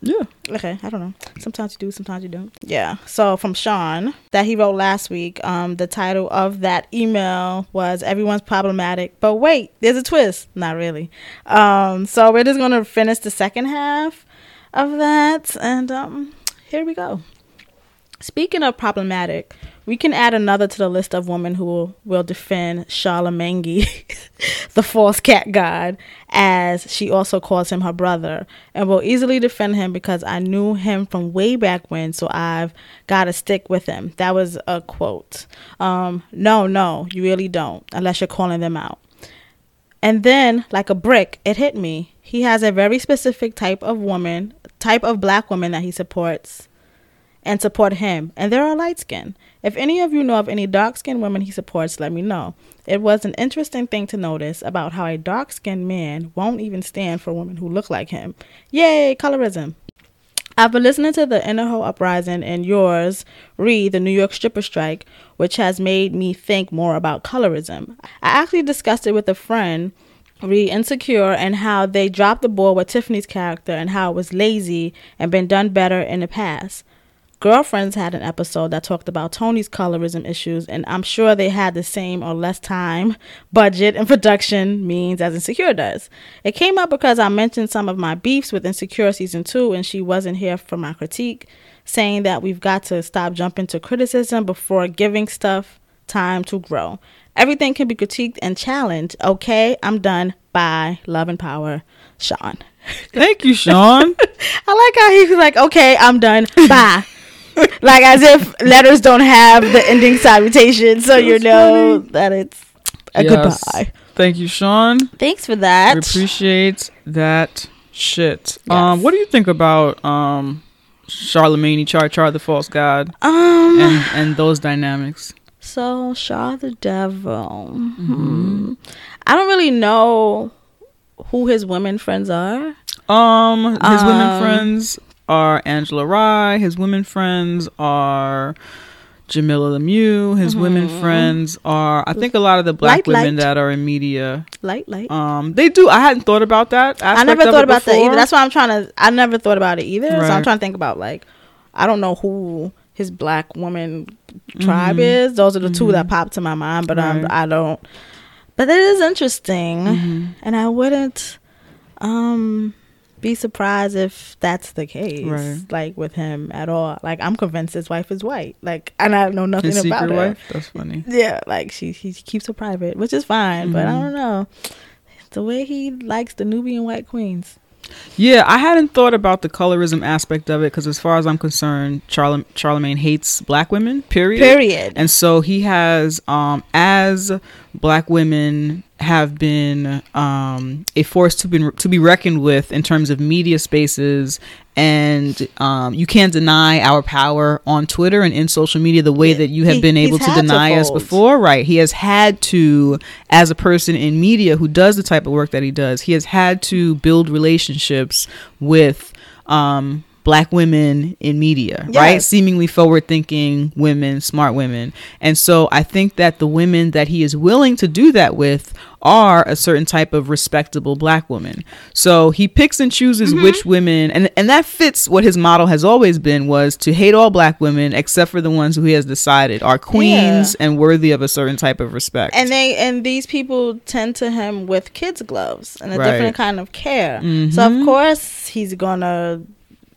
Yeah. Okay, I don't know. Sometimes you do, sometimes you don't. Yeah. So from Sean that he wrote last week, um, the title of that email was "Everyone's Problematic," but wait, there's a twist. Not really. Um, so we're just gonna finish the second half of that, and um, here we go. Speaking of problematic, we can add another to the list of women who will, will defend Charlamagne, the false cat god, as she also calls him her brother, and will easily defend him because I knew him from way back when, so I've got to stick with him. That was a quote. Um, no, no, you really don't, unless you're calling them out. And then, like a brick, it hit me. He has a very specific type of woman, type of black woman that he supports and support him. And they're all light skinned. If any of you know of any dark skinned women he supports, let me know. It was an interesting thing to notice about how a dark skinned man won't even stand for women who look like him. Yay, colorism. I've been listening to the Inner Hoe Uprising and yours, read the New York stripper strike, which has made me think more about colorism. I actually discussed it with a friend, read Insecure, and how they dropped the ball with Tiffany's character and how it was lazy and been done better in the past. Girlfriends had an episode that talked about Toni's colorism issues, and I'm sure they had the same or less time, budget, and production means as Insecure does. It came up because I mentioned some of my beefs with Insecure season two, and she wasn't here for my critique, saying that we've got to stop jumping to criticism before giving stuff time to grow. Everything can be critiqued and challenged. Okay, I'm done. Bye. Love and power. Sean. Thank you, Sean. I like how he's like, okay, I'm done. Bye. like as if letters don't have the ending salutation, so you know that it's a Yes. goodbye. Thank you, Sean. Thanks for that. We appreciate that shit. Um, what do you think about um Charlamagne, Char Char the false god, um. and and those dynamics? So Shaw the Devil. Hmm. I don't really know who his women friends are. Um, his women Um, friends are Angela Rye. His women friends are Jamilah Lemieux. His women friends are, I think, a lot of the black Mm-hmm. Light, women light. that are in media. Light, light. Um, they do. I hadn't thought about that. I never thought about that either. That's why I'm trying to. I never thought about it either. So I'm trying to think about like, I don't know who his black woman tribe Mhm. is. Those are the two that popped to my mind, but um, Right. I don't. But it is interesting, Mhm. and I wouldn't um be surprised if that's the case. Right. Like with him at all. Like I'm convinced his wife is white. Like, and I know nothing His about her. wife. That's funny. Yeah, like she he keeps her private, which is fine. But I Mhm. don't know the way he likes the Nubian white queens. Yeah, I hadn't thought about the colorism aspect of it because, as far as I'm concerned, Charlem- Charlamagne hates black women. Period. Period. And so he has, um, as black women have been um, a force to be to be reckoned with in terms of media spaces, and um, you can't deny our power on Twitter and in social media the way that you have he- been able to had to deny us before. Right? He has had to, as a person in media who does the type of work that he does, he has had to build relationships with. Um, black women in media right seemingly forward thinking women smart women and so i think that the women that he is willing to do that with are a certain type of respectable black woman so he picks and chooses Mm-hmm. which women and and that fits what his model has always been was to hate all black women except for the ones who he has decided are queens and worthy of a certain type of respect and they and these people tend to him with kids gloves and a Right. different kind of care. So Mhm. of course he's gonna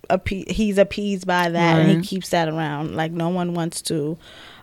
appe- he's appeased by that and he keeps that around. Like no one wants to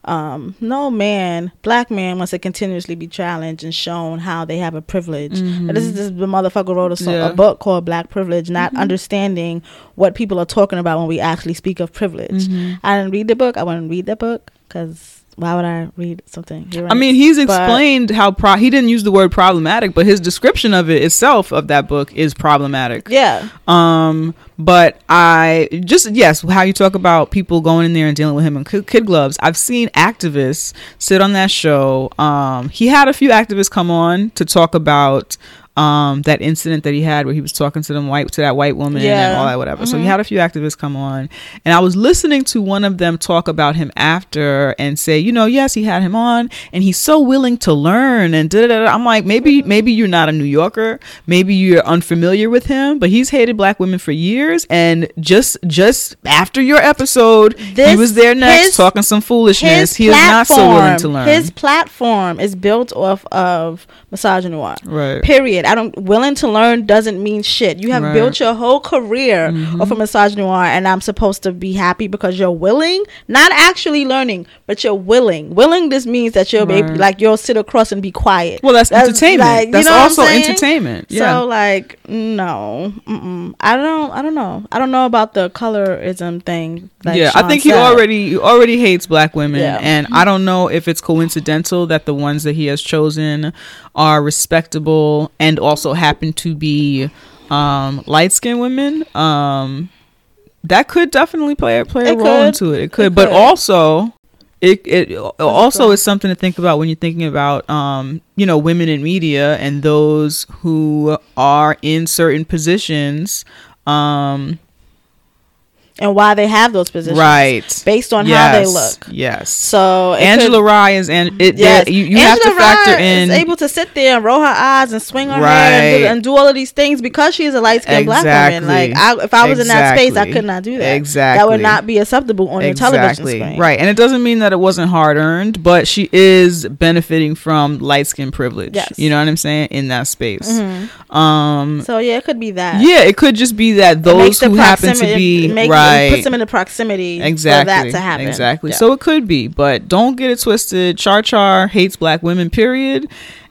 um no man black man wants to continuously be challenged and shown how they have a privilege And this is this the motherfucker wrote a, song, Mm-hmm. Yeah. a book called black privilege not understanding what people are talking about when we actually speak of privilege Mm-hmm. i didn't read the book i wouldn't read the book because why would i read something he I mean, he's But- explained how pro. He didn't use the word problematic, but his description of it itself of that book is problematic. yeah Um, but I just yes, how you talk about people going in there and dealing with him in kid, gloves. I've seen activists sit on that show. Um, he had a few activists come on to talk about um that incident that he had where he was talking to them white to that white woman and all that whatever. So he had a few activists come on, and I was listening to one of them talk about him after and say, you know, yes, he had him on, and he's so willing to learn and da da da. I'm like, maybe maybe you're not a New Yorker, maybe you're unfamiliar with him, but he's hated black women for years years, and just just after your episode, he was there next his- talking some foolishness. He is not so willing to learn. His platform is built off of misogynoir. Right. Period. I don't willing to learn doesn't mean shit. You have Right. built your whole career mm-hmm. off of misogynoir, and I'm supposed to be happy because you're willing, not actually learning, but you're willing. Willing this means that you'll be Right. like you'll sit across and be quiet. well, that's, entertainment. like, you that's know also entertainment. Yeah. So like no, mm-mm. I don't. I don't know. I don't know about the colorism thing. Like yeah, I Sean think he already he already hates black women, Yeah. and I don't know if it's coincidental that the ones that he has chosen are respectable and also happen to be um, light skinned women. Um, that could definitely play play a It role could. into it. It could, It but could. also. It it also is something to think about when you're thinking about um you know women in media and those who are in certain positions um and why they have those positions, right Based on how they look. yes So Angela could- Rye is and it Yes. you, you have to factor Rye in is able to sit there and roll her eyes and swing her hair and do, and do all of these things because she is a light skinned black woman. Like I, if I was in that space, I could not do that. Exactly. That would not be acceptable on your television screen. right and it doesn't mean that it wasn't hard earned but she is benefiting from light skin privilege Yes. you know what i'm saying in that space Mhm. um So yeah, it could be that. yeah it could just be that those who happen to be it right puts them in the proximity exactly for that to happen. exactly Yeah. so it could be but don't get it twisted char char hates black women period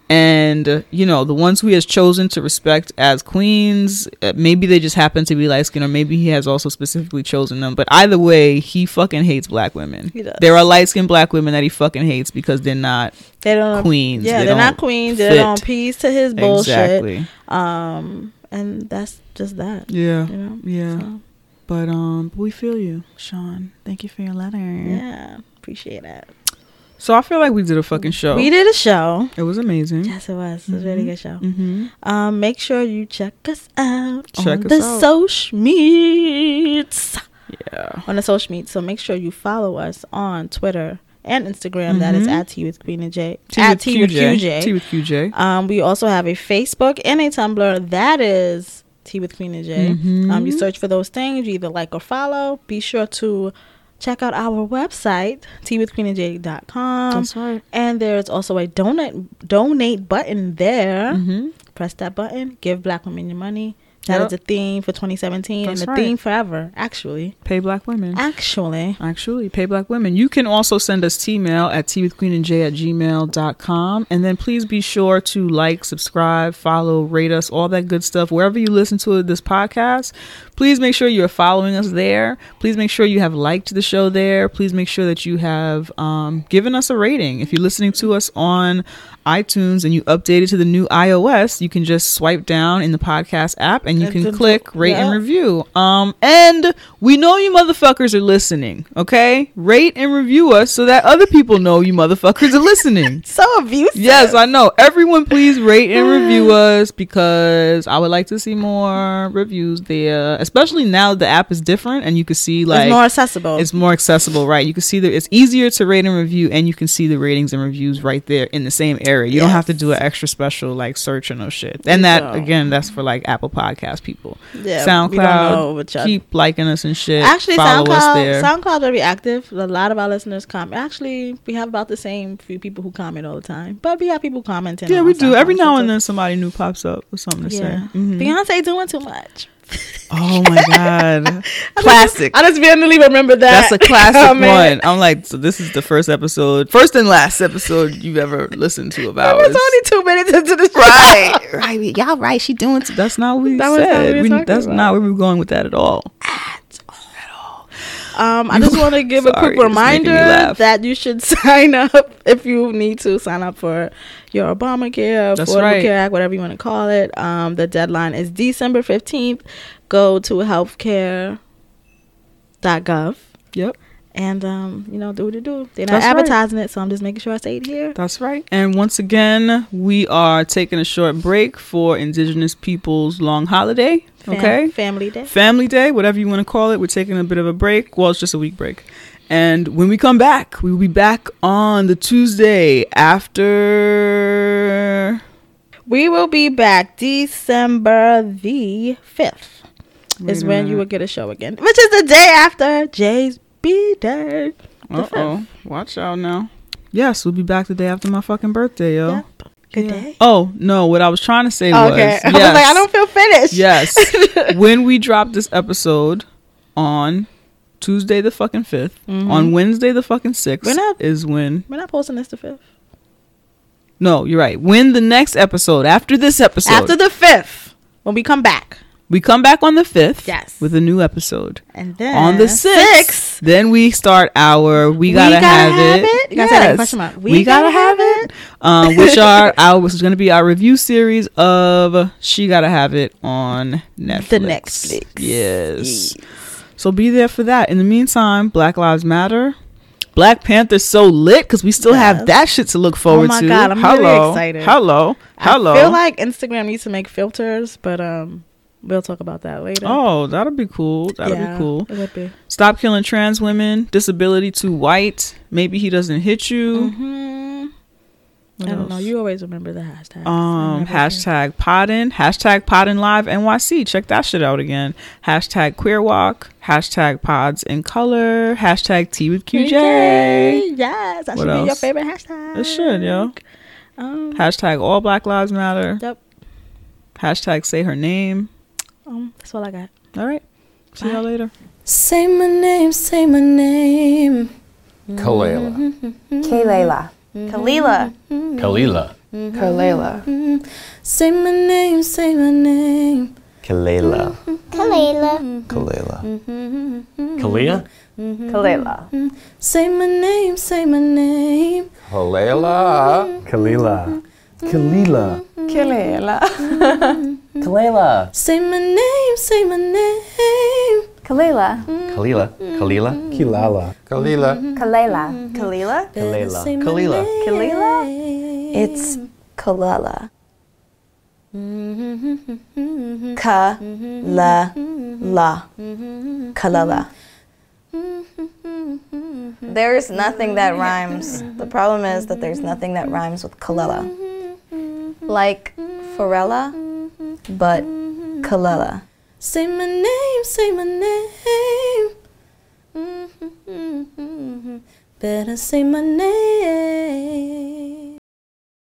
and uh, you know the ones who he has chosen to respect as queens uh, maybe they just happen to be light skinned or maybe he has also specifically chosen them but either way he fucking hates black women He does. there are light skinned black women that he fucking hates because they're not they don't queens. Yeah, They they are not queens. They fit. don't appease to his bullshit. exactly Um, and that's just that. yeah You know. yeah So, but um we feel you sean thank you for your letter yeah, appreciate it. so i feel like we did a fucking show We did a show. it was amazing Yes, it was. It was a really good show. mm-hmm. Um, make sure you check us out Check on us the out. social meets. yeah On the social meets. So make sure you follow us on Twitter and Instagram. That is Mhm. at Tea with Queen and J. T at with T with QJ. T with QJ. Um, we also have a Facebook and a Tumblr. That is Tea with Queen and J. Mhm. Um, you search for those things. You either like or follow. Be sure to check out our website, teawithqueenandj.com. That's right. And there's also a donate donate button there. Mm-hmm. Press that button. Give Black women your money. That Yep. is a theme for 2017 That's and a right. theme forever. Actually, Pay black women. actually, Actually, pay black women. You can also send us T-mail at teawithqueenandj at gmail.com. And then please be sure to like, subscribe, follow, rate us, all that good stuff. Wherever you listen to this podcast, please make sure you're following us there. Please make sure you have liked the show there. Please make sure that you have um, given us a rating. If you're listening to us on iTunes and you updated to the new iOS, you can just swipe down in the podcast app and you And can click rate and review. Um, and we know you motherfuckers are listening. Okay, rate and review us so that other people know you motherfuckers are listening. so abusive. Yes, I know. Everyone, please rate and review us because I would like to see more reviews there. Especially now the app is different and you can see like it's more accessible. it's more accessible, right? You can see that it's easier to rate and review, and you can see the ratings and reviews right there in the same area. You don't have to do an extra special like search or no shit. And that again, that's for like Apple Podcast people. yeah, know SoundCloud, what keep liking us and shit. Actually, follow SoundCloud. SoundCloud's very active. A lot of our listeners comment. Actually, we have about the same few people who comment all the time, but we have people commenting. yeah, we do. SoundCloud Every now and then somebody new pops up with something to Yeah, say. Mhm. Beyonce doing too much. Oh my god, classic. I just randomly remember that. That's a classic oh, comment. one. I'm like, so this is the first episode, first and last episode you've ever listened to of It ours. was only two minutes into the show. right, right. Y'all right. She doing. T- that's not what we That was not said. we We- that's about. not where we were going with that at all. Um, I just want to give a quick it's making me reminder that you should sign up if you need to sign up for your Obamacare, That's Affordable right. Care Act, whatever you want to call it. Um, the deadline is December fifteenth. Go to healthcare.gov Yep, and um, you know, do what you do. They're not That's right. advertising it, so I'm just making sure I say it here. that's right. And once again, we are taking a short break for Indigenous Peoples' long holiday. Fam- Okay, Family Day. Family Day, whatever you want to call it. We're taking a bit of a break. Well, it's just a week break. And when we come back, we will be back on the Tuesday after. We will be back December the fifth. is when you will get a show again, which is the day after Jay's b day. Uh oh. Watch out now. Yes, we'll be back the day after my fucking birthday, yo. Yep. Good Yeah. day. Oh no, what I was trying to say Oh, was okay. I yes, was like, I don't feel finished. yes. when we drop this episode on Tuesday the fucking 5th mm-hmm. on Wednesday the fucking sixth We're not- is when. We're not posting this the fifth. No, you're right. When the next episode after this episode, After the fifth, when we come back, we come back on the fifth, Yes. with a new episode. and then on the sixth, then we start our we gotta, have, it. You gotta say that in question mark. We, gotta, have it. Um, which are our which is gonna be our review series of She Gotta Have It on Netflix. The Netflix. Yes. So be there for that. In the meantime, Black Lives Matter. Black Panther's so lit because we still have that shit to look forward to. Oh my to. God, I'm really Hello. excited. Hello. Hello. I feel like Instagram needs to make filters, but um, we'll talk about that later. Oh, that'll be cool. That'll Yeah, be cool. It would be. Stop killing trans women. Disability too white. Maybe he doesn't hit you. Hmm. What I don't know. You always remember the hashtag. Um, hashtag Podden, hashtag Podden Live NYC. Check that shit out again. Hashtag Queer WOC, hashtag Pods in Color, hashtag Tea with QJ. Yes, that What should be your favorite hashtag. It should, yo. Um, Hashtag All Black Lives Matter. Yep. Hashtag Say Her Name. Um, that's all I got. All right. See y'all later. Say my name, say my name. Kalela. Mm-hmm. Kalela. Mm-hmm. Kalila. Mm-hmm. Kalila. Kalela. Say my name, say my name. Kalela. Kalela. Kalela. Kalia? Kalela. Say my name, say my name. Kalela. Kalila. Kalila. Kalela. Kalela. Say my name, say my name. Kalela. Kalila. Kalila. Kilala. Kalila. Kalela. Kalila. Kalela. Kalila. Kalila? It's Kalela. Ka la la. Kalela. There's nothing that rhymes. The problem is that there's nothing that rhymes with Kalela. Like Pharrella, but Kalela. Say my name, say my name. Mm-hmm, mm-hmm, mm-hmm. Better say my name.